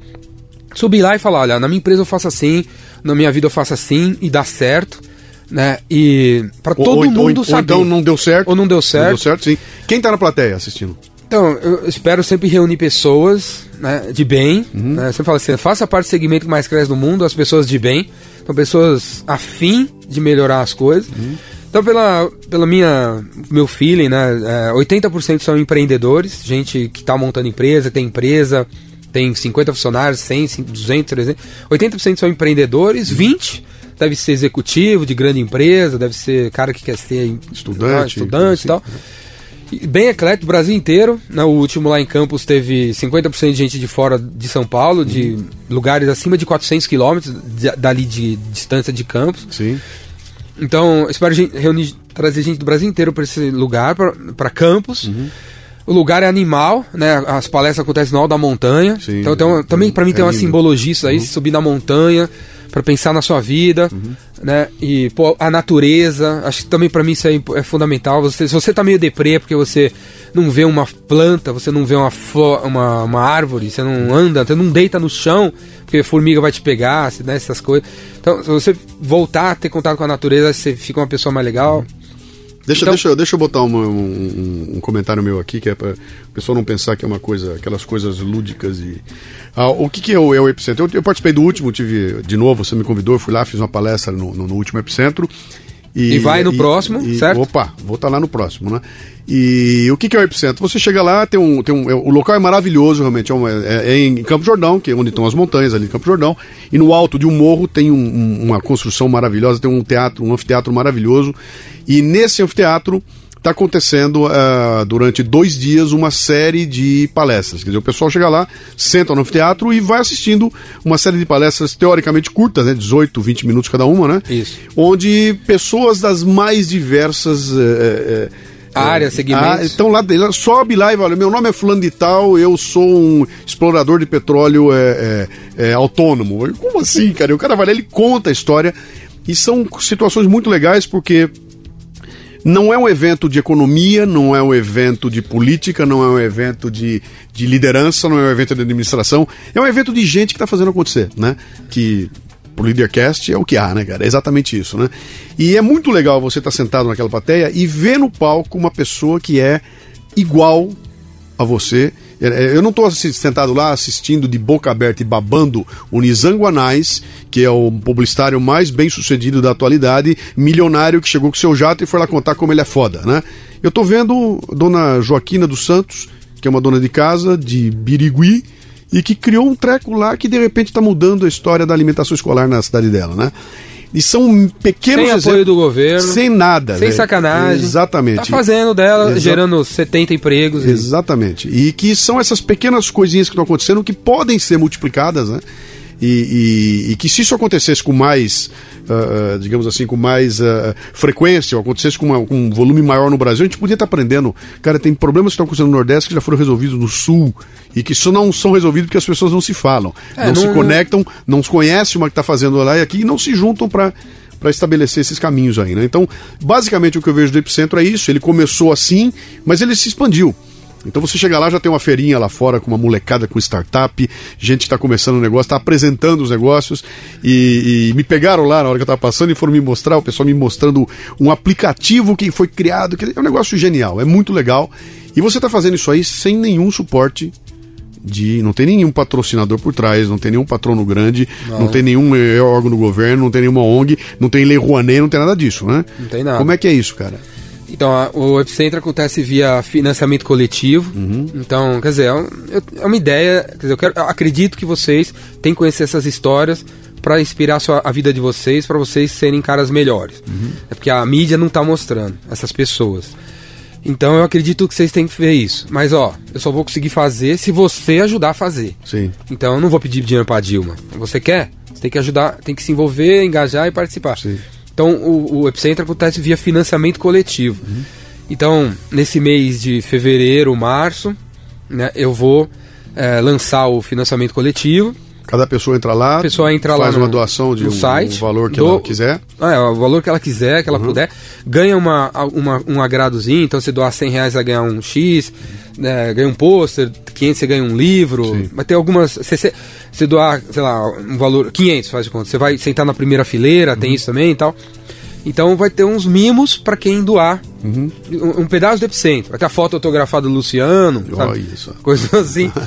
Subir lá e falar, olha, na minha empresa eu faço assim, na minha vida eu faço assim e dá certo, né? E para todo ou, mundo ou, saber. Ou então não deu certo. Ou não deu Não certo. deu certo, sim. Quem tá na plateia assistindo? Então, eu espero sempre reunir pessoas né, de bem. Uhum. Né? Você fala assim, faça parte do segmento que mais cresce do mundo, as pessoas de bem. São pessoas afim de melhorar as coisas. Uhum. Então, pela, pela minha meu feeling, né, é, 80% são empreendedores, gente que está montando empresa, tem empresa, tem 50 funcionários, 100, 200, 300. 80% são empreendedores, 20 deve ser executivo de grande empresa, deve ser cara que quer ser Estudante, estudante e tal. E Bem eclético, Brasil inteiro. né, O último lá em Campos teve 50% de gente de fora de São Paulo, de lugares acima de 400 quilômetros de- dali de distância de Campos. Sim. Então, espero gente- reunir, trazer gente do Brasil inteiro para esse lugar, para Campos. Uhum. O lugar é animal, né? As palestras acontecem no alto da montanha. Sim, então, tem uma- também para mim é tem uma. Uhum. simbologia isso aí, subir na montanha para pensar na sua vida, né? E pô, a natureza, acho que também para mim isso é, é fundamental. Você, se você tá meio deprê é porque você não vê uma planta, você não vê uma, uma, uma árvore, você não anda, você não deita no chão, porque formiga vai te pegar, né, essas coisas. Então, se você voltar a ter contato com a natureza, você fica uma pessoa mais legal. Deixa, Então- deixa, deixa eu botar uma- um, um- comentário meu aqui, que é para o pessoal não pensar que é uma coisa, aquelas coisas lúdicas e. Ah, o que, que é, o, é o Epicentro? Eu, eu participei do último, tive de novo, você me convidou, eu fui lá, fiz uma palestra no, no- no último Epicentro. E vai no próximo, certo? Opa, vou estar lá no próximo, né? E o que, que é o Epicentro? Você chega lá, tem um. Tem um é- o local é maravilhoso, realmente. É, uma- é- é em Campo Jordão, que é onde estão as montanhas ali em Campo Jordão. E no alto de um morro tem um- um- uma construção maravilhosa, tem um teatro, um anfiteatro maravilhoso. E nesse anfiteatro está acontecendo ah, durante dois dias uma série de palestras. Quer dizer, o pessoal chega lá, senta no anfiteatro e vai assistindo uma série de palestras teoricamente curtas, né? 18, 20 minutos cada uma, né? Isso. Onde pessoas das mais diversas. eh, eh, Áreas, eh, segmentos. ah, então lá dentro, sobe lá e fala: meu nome é Fulano de Tal, eu sou um explorador de petróleo é, é, é, autônomo. Como assim, cara? E o cara vai lá, ele conta a história. E são situações muito legais porque não é um evento de economia, não é um evento de política, não é um evento de, de liderança, não é um evento de administração. É um evento de gente que está fazendo acontecer, né? Que pro Leadercast é o que há, né, cara? É exatamente isso, né? E é muito legal você estar sentado naquela plateia e ver no palco uma pessoa que é igual a você. É, é, Eu não estou sentado lá assistindo de boca aberta e babando o Nizango Anais, que é o publicitário mais bem sucedido da atualidade, milionário que chegou com seu jato e foi lá contar como ele é foda, né? Eu estou vendo Dona Joaquina dos Santos, que é uma dona de casa de Birigui, e que criou um treco lá que de repente está mudando a história da alimentação escolar na cidade dela, né? E são pequenos Sem apoio exemplos- do governo. Sem nada. Sem sacanagem. Exatamente. Tá fazendo dela, Exa- gerando 70 empregos. e- Exatamente. E que são essas pequenas coisinhas que estão acontecendo que podem ser multiplicadas, né? E, e- e que se isso acontecesse com mais, ah, digamos assim, com mais ah, frequência, ou acontecesse com, uma- com um volume maior no Brasil, a gente podia estar aprendendo. Cara, tem problemas que estão acontecendo no Nordeste que já foram resolvidos no Sul e que só não são resolvidos porque as pessoas não se falam, É, não, se não- conectam, não se conhecem uma que está fazendo lá e aqui e não se juntam para para estabelecer esses caminhos aí, né? Então, basicamente o que eu vejo do Epicentro é isso. Ele começou assim, mas ele se expandiu. Então você chega lá, já tem uma feirinha lá fora com uma molecada com startup, gente que está começando o negócio, está apresentando os negócios e, e me pegaram lá na hora que eu estava passando e foram me mostrar, o pessoal me mostrando um aplicativo que foi criado, que é um negócio genial, é muito legal. E você está fazendo isso aí sem nenhum suporte de. Não tem nenhum patrocinador por trás, não tem nenhum patrono grande, não, tem nenhum eh, órgão do governo, não tem nenhuma ONG, não tem Lei Rouanet, não tem nada disso, né? Não tem nada. Como é que é isso, cara? Então, a, o Epicentro acontece via financiamento coletivo. Uhum. Então, quer dizer, é, um- é uma ideia. Quer dizer, eu, quero, eu acredito que vocês têm que conhecer essas histórias para inspirar a, sua- a vida de vocês, para vocês serem caras melhores. Uhum. É porque a mídia não tá mostrando essas pessoas. Então, eu acredito que vocês têm que ver isso. Mas, ó, eu só vou conseguir fazer se você ajudar a fazer. Sim. Então eu não vou pedir dinheiro pra Dilma. Você quer? Você tem que ajudar, tem que se envolver, engajar e participar. Sim. Então o, o Epicentro acontece via financiamento coletivo. Então, nesse mês de fevereiro, março, né, eu vou eh, lançar o financiamento coletivo. Cada pessoa entra lá, pessoa entra lá faz no- uma doação de um, site, um valor que do- ela quiser. Ah, é, o valor que ela quiser, que ela puder. Ganha uma, uma, um agradozinho, então se doar 100 reais vai ganhar um X, né, ganha um pôster, 500 você ganha um livro. Sim. Vai ter algumas. Você se doar, sei lá, um valor. 500 faz de conta. Você vai sentar na primeira fileira, tem isso também e tal. Então vai ter uns mimos pra quem doar um, um pedaço do epicentro. Vai ter a foto autografada do Luciano, Olha isso. coisas assim. *laughs*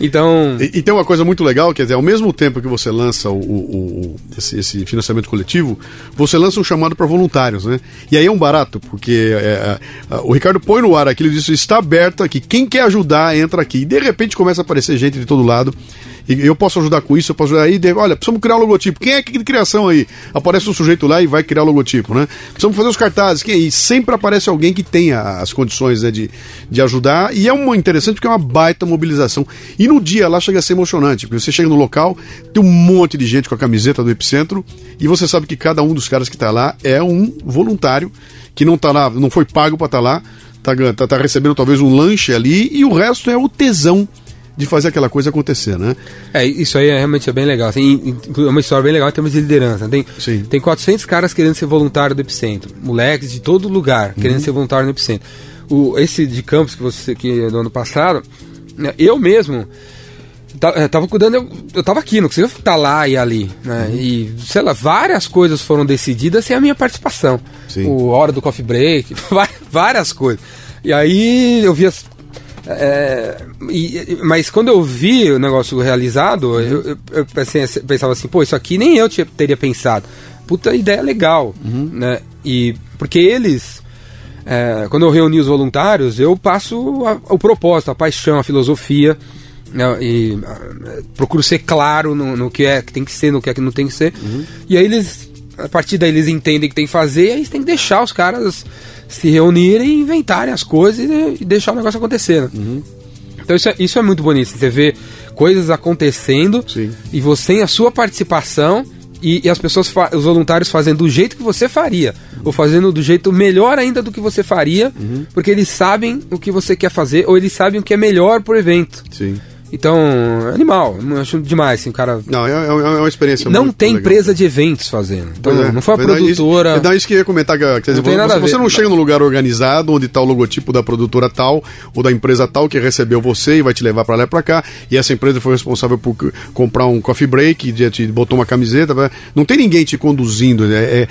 Então. E, e tem uma coisa muito legal, quer dizer, ao mesmo tempo que você lança o, o- o- esse, esse financiamento coletivo, você lança um chamado para voluntários, né? E aí é um barato, porque é, é, o Ricardo põe no ar aqui, ele diz, está aberto aqui, quem quer ajudar, entra aqui. E de repente começa a aparecer gente de todo lado. E eu posso ajudar com isso, eu posso ajudar aí. olha, precisamos criar um logotipo. Quem é que de criação aí? Aparece um sujeito lá e vai criar o logotipo, né? Precisamos fazer os cartazes. Quem? E sempre aparece alguém que tenha as condições né, de, de ajudar. E é uma interessante porque é uma baita mobilização. E no dia lá chega a ser emocionante, porque você chega no local, tem um monte de gente com a camiseta do Epicentro, e você sabe que cada um dos caras que está lá é um voluntário que não tá lá, não foi pago para estar lá, tá, tá, tá recebendo talvez um lanche ali, e o resto é o tesão de fazer aquela coisa acontecer, né? É, isso aí é realmente é bem legal. Assim, é uma história bem legal em termos de liderança. Tem, Sim. tem 400 caras querendo ser voluntário do Epicentro. Moleques de todo lugar querendo ser voluntário no Epicentro. O, esse de Campos que você que é do ano passado, né, eu mesmo eh, tava cuidando, eu, eu tava aqui, não conseguia estar lá e ali. Né, E, sei lá, várias coisas foram decididas sem a minha participação. Sim. O hora do coffee break, *laughs* várias coisas. E aí eu vi as, é, e- mas quando eu vi o negócio realizado, eu, eu- eu pensei- pensava assim, pô, isso aqui nem eu tinha- teria pensado. Puta ideia legal, né? E porque eles, é, quando eu reuni os voluntários, eu passo a- o propósito, a paixão, a filosofia, né? e ah, procuro ser claro no, no que é que tem que ser, no que é que não tem que ser. E aí eles, a partir daí eles entendem que tem que fazer, e aí tem que deixar os caras se reunirem e inventarem as coisas e, e deixar o negócio acontecer. né? Então isso é, isso é muito bonito. Você vê coisas acontecendo Sim. e você em a sua participação e, e as pessoas, os voluntários fazendo do jeito que você faria, ou fazendo do jeito melhor ainda do que você faria, porque eles sabem o que você quer fazer, ou eles sabem o que é melhor pro evento. Sim. Então, animal, acho demais, assim, o cara. Não, é, é- é uma experiência Não muito tem legal. empresa de eventos fazendo. Então, é. não foi a produtora. Isso, não, isso que eu ia comentar. que- dizer, Não tem você, nada a você não chega num lugar organizado onde está o logotipo da produtora tal ou da empresa tal que recebeu você e vai te levar para lá e para cá. E essa empresa foi responsável por comprar um coffee break, de- te botou uma camiseta. pra- Não tem ninguém te conduzindo. né? É,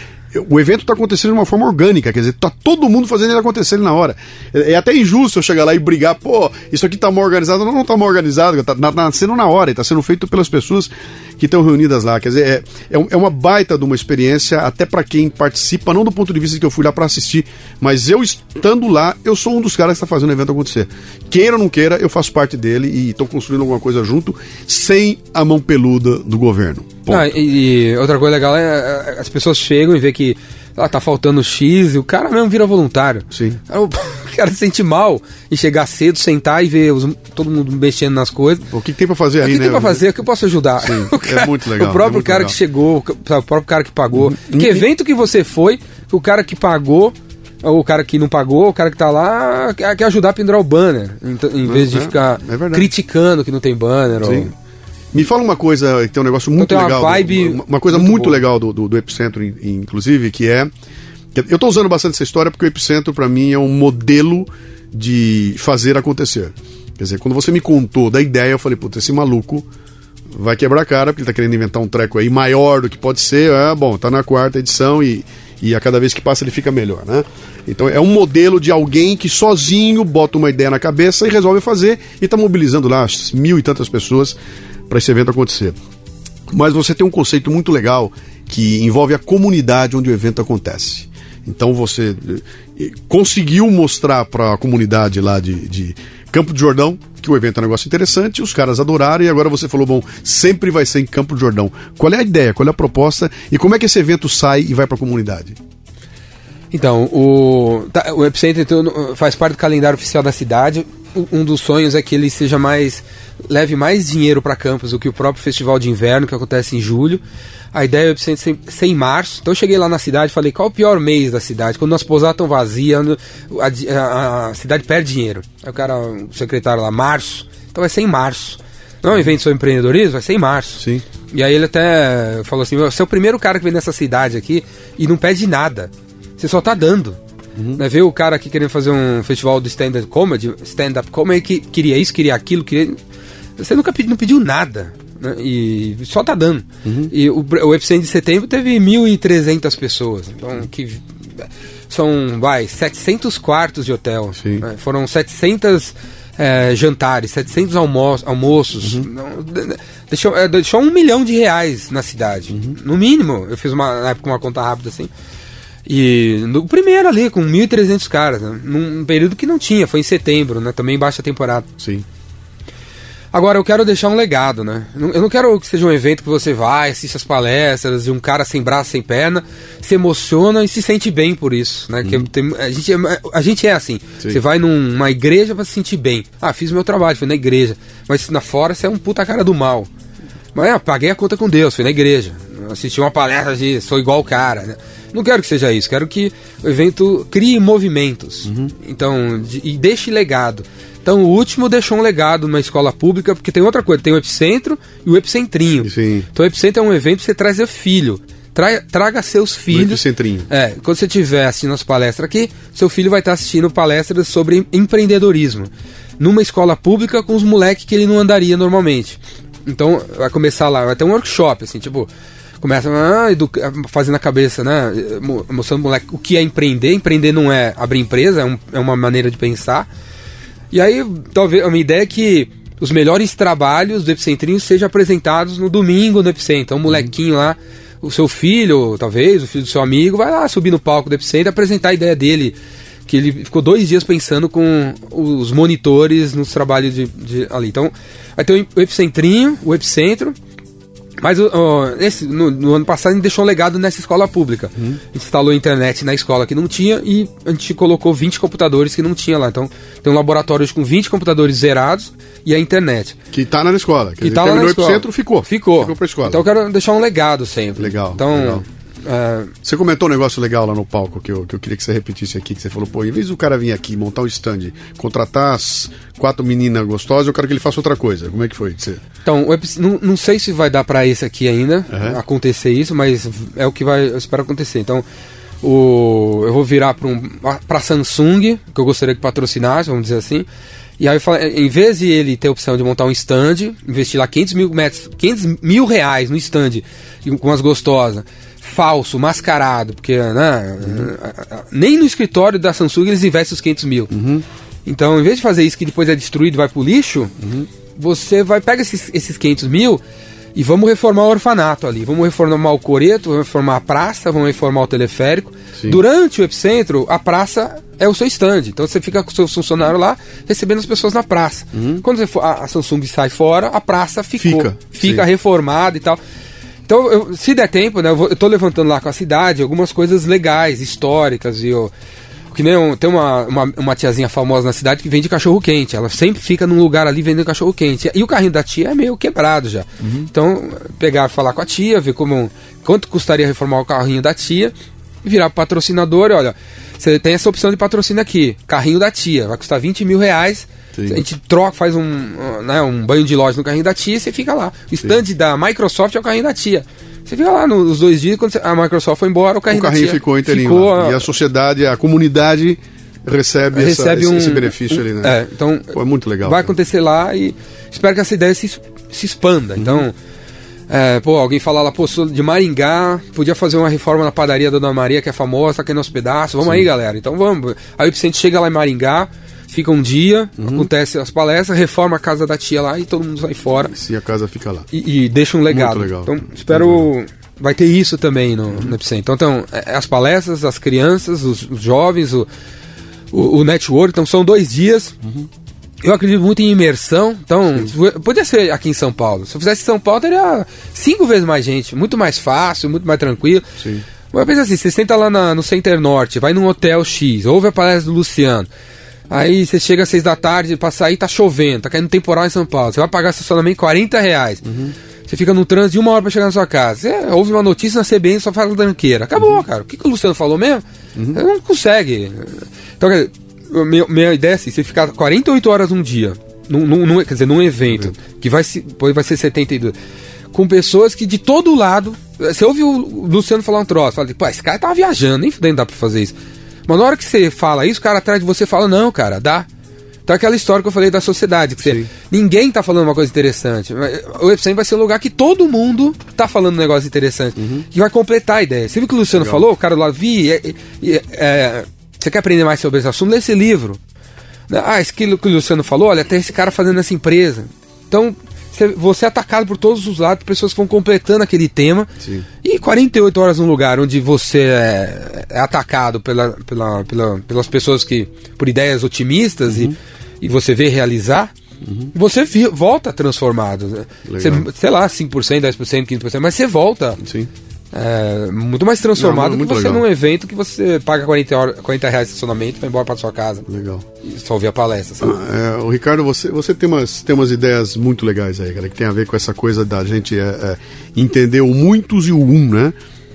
o evento está acontecendo de uma forma orgânica, quer dizer, tá todo mundo fazendo ele acontecer na hora. É, é até injusto eu chegar lá e brigar, pô, isso aqui tá mal organizado. Não, não tá mal organizado, tá na- nascendo na hora, e tá sendo feito pelas pessoas que estão reunidas lá. Quer dizer, é, é, é uma baita de uma experiência, até para quem participa, não do ponto de vista que eu fui lá para assistir, mas eu estando lá, eu sou um dos caras que está fazendo o evento acontecer. Queira ou não queira, eu faço parte dele e estou construindo alguma coisa junto, sem a mão peluda do governo. Ah, e, e outra coisa legal é é, as pessoas chegam e vê que ah, tá faltando X e o cara mesmo vira voluntário. Sim. O *laughs* cara se sente mal em chegar cedo, sentar e ver os- todo mundo mexendo nas coisas. O que, que tem para fazer O aí, que né? tem pra fazer? O que eu posso ajudar? Sim, *laughs* o é muito legal, O é próprio muito cara legal. Uhum. que chegou, o próprio cara que pagou. Que evento que você foi, que o cara que pagou, ou o cara que não pagou, o cara que tá lá, quer ajudar a pendurar o banner. Em vez de é, ficar é criticando que não tem banner. Sim. Ou... Me fala uma coisa, que tem um negócio muito uma legal. do- vibe uma, uma coisa muito muito, legal do, do, do Epicentro, in- inclusive, que é. Eu estou usando bastante essa história porque o Epicentro, para mim, é um modelo de fazer acontecer. Quer dizer, quando você me contou da ideia, eu falei, puta, esse maluco vai quebrar a cara, porque ele tá querendo inventar um treco aí maior do que pode ser. É, bom, tá na quarta edição e, e a cada vez que passa ele fica melhor, né? Então é um modelo de alguém que sozinho bota uma ideia na cabeça e resolve fazer e tá mobilizando lá mil e tantas pessoas para esse evento acontecer. Mas você tem um conceito muito legal que envolve a comunidade onde o evento acontece. Então você conseguiu mostrar para a comunidade lá de, de Campo de Jordão que o evento é um negócio interessante, os caras adoraram e agora você falou, bom, sempre vai ser em Campo de Jordão. Qual é a ideia, qual é a proposta e como é que esse evento sai e vai para a comunidade? Então, o, tá, o Epicenter então, faz parte do calendário oficial da cidade. Um dos sonhos é que ele seja mais. leve mais dinheiro para Campos do que o próprio festival de inverno, que acontece em julho. A ideia é Epicenter ser em março. Então eu cheguei lá na cidade e falei, qual é o pior mês da cidade? Quando as pousadas estão vazias, a, a, a, cidade perde dinheiro. Aí o cara, o secretário lá, março. Então vai ser em março. Não é um evento sobre empreendedorismo? Vai ser em março. Sim. E aí ele até falou assim: você é o primeiro cara que vem nessa cidade aqui e não pede nada. Você só tá dando. Uhum. Né, ver o cara aqui querendo fazer um festival de stand-up comedy, stand-up comedy, que queria isso, queria aquilo, queria. Você nunca pedi, não pediu nada. Né, e só tá dando. Uhum. E o, o Epicentro de setembro teve 1.300 pessoas. Então, que são, vai, 700 quartos de hotel. Né, foram 700 é, jantares, 700 almo almoços. Uhum. Deixou, é, deixou um milhão de reais na cidade. Uhum. No mínimo. Eu fiz uma, na época uma conta rápida assim. E no primeiro ali, com 1.300 caras, né? num período que não tinha, foi em setembro, né? Também baixa temporada. Sim. Agora, eu quero deixar um legado, né? Eu não quero que seja um evento que você vai, assiste as palestras de um cara sem braço, sem perna, se emociona e se sente bem por isso, né? Uhum. Tem, a, gente, é, a gente é assim. Sim. Você vai numa igreja para se sentir bem. Ah, fiz meu trabalho, fui na igreja. Mas na fora você é um puta cara do mal. Mas ah, paguei a conta com Deus, fui na igreja. Assisti uma palestra de sou igual o cara, né? Não quero que seja isso, quero que o evento crie movimentos. Uhum. Então, de, e deixe legado. Então, o último deixou um legado numa escola pública, porque tem outra coisa, tem o Epicentro e o Epicentrinho. Sim. Então, o Epicentro é um evento que você traz o filho. Traga, traga seus filhos. Epicentrinho. É, quando você estiver assistindo as palestras aqui, seu filho vai estar assistindo palestras sobre empreendedorismo. Numa escola pública com os moleques que ele não andaria normalmente. Então, vai começar lá, vai ter um workshop, assim, tipo, começa ah, fazendo a cabeça, né? Mostrando o moleque o que é empreender. Empreender não é abrir empresa, é, um, é uma maneira de pensar. E aí, talvez, a minha ideia é que os melhores trabalhos do Epicentrinho sejam apresentados no domingo no Epicentro. Então, um molequinho lá, o seu filho, talvez, o filho do seu amigo, vai lá subir no palco do Epicentro e apresentar a ideia dele. Que ele ficou dois dias pensando com os monitores nos trabalhos de, de ali. Então, vai ter o Epicentrinho, o Epicentro mas esse, no, no, ano passado a gente deixou um legado nessa escola pública. A gente instalou internet na escola que não tinha e a gente colocou 20 computadores que não tinha lá. Então tem um laboratório com 20 computadores zerados e a internet. Que está na escola. Que está lá na escola. centro, ficou. Ficou. Ficou pra escola. Então eu quero deixar um legado sempre. Legal. Então, legal. É... Você comentou um negócio legal lá no palco que eu, que eu queria que você repetisse aqui, que você falou, pô, em vez do cara vir aqui montar um stand, contratar as quatro meninas gostosas, eu quero que ele faça outra coisa. Como é que foi? Você... Então, não, não sei se vai dar para esse aqui ainda uhum. acontecer isso, mas é o que vai, eu espero acontecer. Então, o, eu vou virar para um, pra Samsung, que eu gostaria que patrocinasse, vamos dizer assim. E aí, em vez de ele ter a opção de montar um stand, investir lá 500 mil, metros, 500 mil reais no stand com umas gostosas, falso, mascarado, porque né, uhum. nem no escritório da Samsung eles investem os 500 mil. Uhum. Então, em vez de fazer isso que depois é destruído e vai pro lixo, uhum. você vai pega esses, esses 500 mil e vamos reformar o orfanato ali. Vamos reformar o coreto, vamos reformar a praça, vamos reformar o teleférico. Sim. Durante o epicentro, a praça é o seu stand. Então você fica com o seu funcionário lá recebendo as pessoas na praça. Uhum. Quando for, a, a, Samsung sai fora, a praça ficou, fica, fica reformada e tal. Então, eu, se der tempo, né, eu, vou, eu tô levantando lá com a cidade algumas coisas legais, históricas, eu, que nem um, tem uma, uma, uma, tiazinha famosa na cidade que vende cachorro quente. Ela sempre fica num lugar ali vendendo cachorro quente. E o carrinho da tia é meio quebrado já. Uhum. Então, pegar, falar com a tia, ver como quanto custaria reformar o carrinho da tia, e virar patrocinador. E olha, você tem essa opção de patrocínio aqui, carrinho da tia, vai custar 20 mil reais Sim. A gente troca, faz um, né, um banho de loja no carrinho da tia e você fica lá. O stand Sim. da Microsoft é o carrinho da tia. Você fica lá nos dois dias, quando a Microsoft foi embora, o carrinho, o carrinho ficou inteirinho. Ficou, e a sociedade, a comunidade recebe, recebe essa, um, esse, benefício um, ali, né? É, então Pô, é muito legal. Vai cara. acontecer lá e espero que essa ideia se, se expanda. Uhum. Então, é, pô, alguém fala lá, pô, sou de Maringá, podia fazer uma reforma na padaria da Dona Maria, que é famosa, tá aqui nos pedaços. Vamos Sim. aí, galera. Então vamos. Aí o Epicentro chega lá em Maringá, fica um dia, uhum. acontece as palestras, reforma a casa da tia lá e todo mundo sai fora. Sim, a casa fica lá. E, e deixa um legado. Muito legal. Então, espero vai ter isso também no, no Epicentro. Então, então, é, as palestras, as crianças, os, os jovens, o, o, o, network, então são dois dias. Uhum. Eu acredito muito em imersão, então Sim. podia ser aqui em São Paulo. Se eu fizesse em São Paulo, teria cinco vezes mais gente, muito mais fácil, muito mais tranquilo. Sim. Mas pensa assim, você senta lá na, no Center Norte, vai num hotel X, ouve a palestra do Luciano. Aí você chega às seis da tarde, pra sair tá chovendo, tá caindo temporal em São Paulo. Você vai pagar estacionamento 40 reais. Uhum. Você fica no trânsito de uma hora pra chegar na sua casa. Você ouve uma notícia na CBN só fala danqueira. Acabou, uhum. cara. O que, que o Luciano falou mesmo? Uhum. Não consegue. Então, quer dizer, minha, minha ideia é assim, você ficar 48 horas um dia, num, num, num quer dizer, num evento, uhum. que vai, se, vai ser 72, com pessoas que de todo lado. Você ouve o Luciano falar um troço, fala, pô, esse cara tava viajando, nem dá pra fazer isso. Mas na hora que você fala isso, o cara atrás de você fala, não, cara, dá. Então aquela história que eu falei da sociedade, que você, ninguém tá falando uma coisa interessante. O Epicentro vai ser um lugar que todo mundo tá falando um negócio interessante. Uhum. Que vai completar a ideia. Você viu o que o Luciano Legal. falou? O cara lá, vi, é, é, é, você quer aprender mais sobre esse assunto? Lê esse livro. Ah, aquilo que o Luciano falou, olha, tem esse cara fazendo essa empresa. Então, você é atacado por todos os lados, pessoas que vão completando aquele tema. Sim. E 48 horas num lugar onde você é, é atacado pela, pela, pela, pelas pessoas que por ideias otimistas uhum. e, e você vê realizar, uhum. você volta transformado. Né? Você, sei lá, 5%, 10%, 15%, mas você volta. Sim é, muito mais transformado Não, muito que você legal. num evento que você paga 40, horas, 40 reais de estacionamento e vai embora para sua casa. Legal. E só ouvir a palestra, sabe? Ah, é, o Ricardo, você, você tem, umas, tem umas ideias muito legais aí, cara, que tem a ver com essa coisa da gente é, é entender o muitos e o um, né?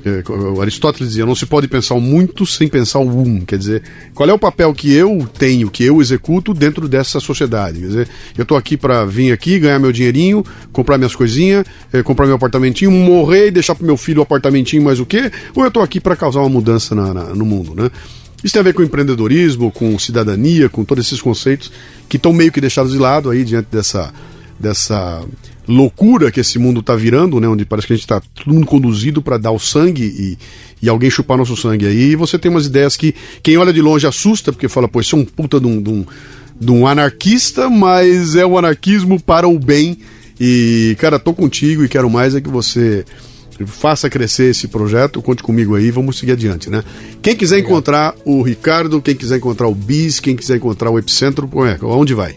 É, o Aristóteles dizia, não se pode pensar muito sem pensar o um. Quer dizer, qual é o papel que eu tenho, que eu executo dentro dessa sociedade? Quer dizer, eu estou aqui para vir aqui, ganhar meu dinheirinho, comprar minhas coisinhas, eh, comprar meu apartamentinho, morrer e deixar pro meu filho o apartamentinho mais o quê? Ou eu estou aqui para causar uma mudança na, na, no mundo, né? Isso tem a ver com empreendedorismo, com cidadania, com todos esses conceitos que estão meio que deixados de lado aí diante dessa, dessa loucura que esse mundo está virando, né? Onde parece que a gente está todo mundo conduzido para dar o sangue e, e alguém chupar nosso sangue aí. E você tem umas ideias que quem olha de longe assusta, porque fala, pô, isso é um puta de um, de um, de um anarquista, mas é o um anarquismo para o bem. E, cara, tô contigo e quero mais é que você faça crescer esse projeto, conte comigo aí, vamos seguir adiante, né? Quem quiser encontrar o Ricardo, quem quiser encontrar o BIS, quem quiser encontrar o Epicentro, é, onde vai?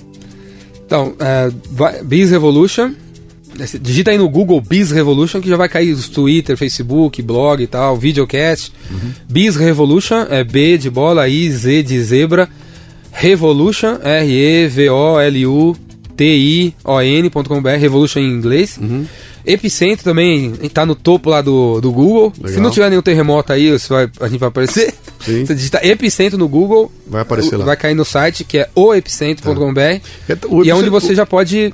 Então, é, BIS Revolution, Digita aí no Google Biz Revolution que já vai cair os Twitter, Facebook, blog e tal, videocast. Uhum. Biz Revolution é B de bola, I, Z de zebra. Revolution, R-E-V-O-L-U-T-I-O-N.com.br, Revolution em inglês. Uhum. Epicentro também está no topo lá do, do Google. Legal. Se não tiver nenhum terremoto aí, vai, a gente vai aparecer. Sim. Você digita Epicentro no Google. Vai aparecer lá. Vai cair no site que é oepicentro.com.br. É. E é onde você já pode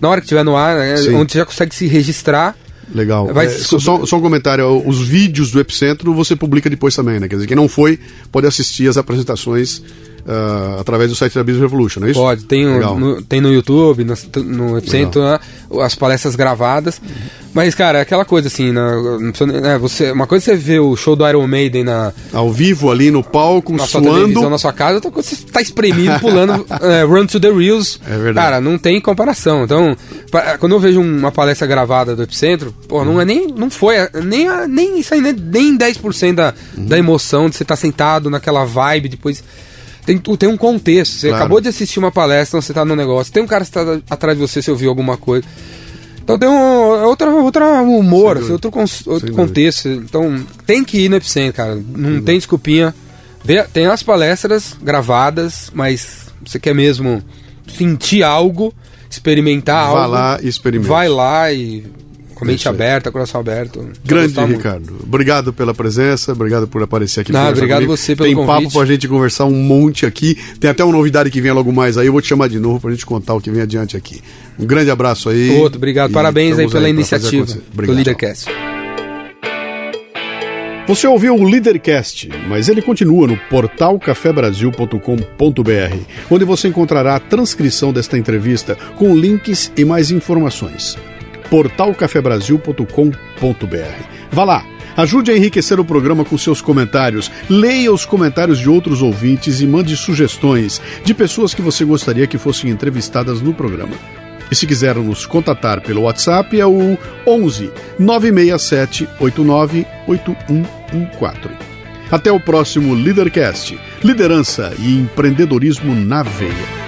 na hora que estiver no ar, né, onde você já consegue se registrar. Legal. Vai é, só, só, um comentário: os vídeos do Epicentro você publica depois também, né? Quer dizer, quem não foi pode assistir as apresentações uh, através do site da Business Revolution, não é isso? Pode, tem, no, tem no YouTube, no, no Epicentro, né, as palestras gravadas. Uhum. Mas, cara, é aquela coisa assim, na, né, você, uma coisa é você vê o show do Iron Maiden na, ao vivo ali no palco, na suando. na sua casa, outra coisa você tá espremido, *laughs* pulando é, Run to the Reels. É verdade. Cara, não tem comparação. Então, pra, quando eu vejo uma palestra gravada do Epicentro, pô, não é nem, não foi, nem, nem isso aí, nem, nem 10% da, uhum. da emoção de você estar tá sentado naquela vibe, depois tem, tem um contexto. Você claro. acabou de assistir uma palestra, você está no negócio, tem um cara que está atrás de você, você ouviu alguma coisa. Então tem um, é outra, outra humor, assim, outro, outro contexto. Então tem que ir no Epicentro, cara. Não tem desculpinha. Tem as palestras gravadas, mas você quer mesmo sentir algo, experimentar Vai algo. Vai lá e experimenta. Vai lá e com mente aberta, coração aberto. Grande, Ricardo. Muito. Obrigado pela presença, obrigado por aparecer aqui. Não, obrigado comigo. você pelo Tem convite. papo pra gente conversar um monte aqui. Tem até uma novidade que vem logo mais aí. Eu vou te chamar de novo pra gente contar o que vem adiante aqui. Um grande abraço aí. Outro, obrigado. Parabéns aí pela aí iniciativa do Leadercast. Você ouviu o Leadercast, mas ele continua no portal cafebrasil.com.br, onde você encontrará a transcrição desta entrevista com links e mais informações portalcafebrasil.com.br. Vá lá, ajude a enriquecer o programa com seus comentários, leia os comentários de outros ouvintes e mande sugestões de pessoas que você gostaria que fossem entrevistadas no programa. E se quiser nos contatar pelo WhatsApp é o 11 967 89 8114. Até o próximo Leadercast. Liderança e empreendedorismo na veia.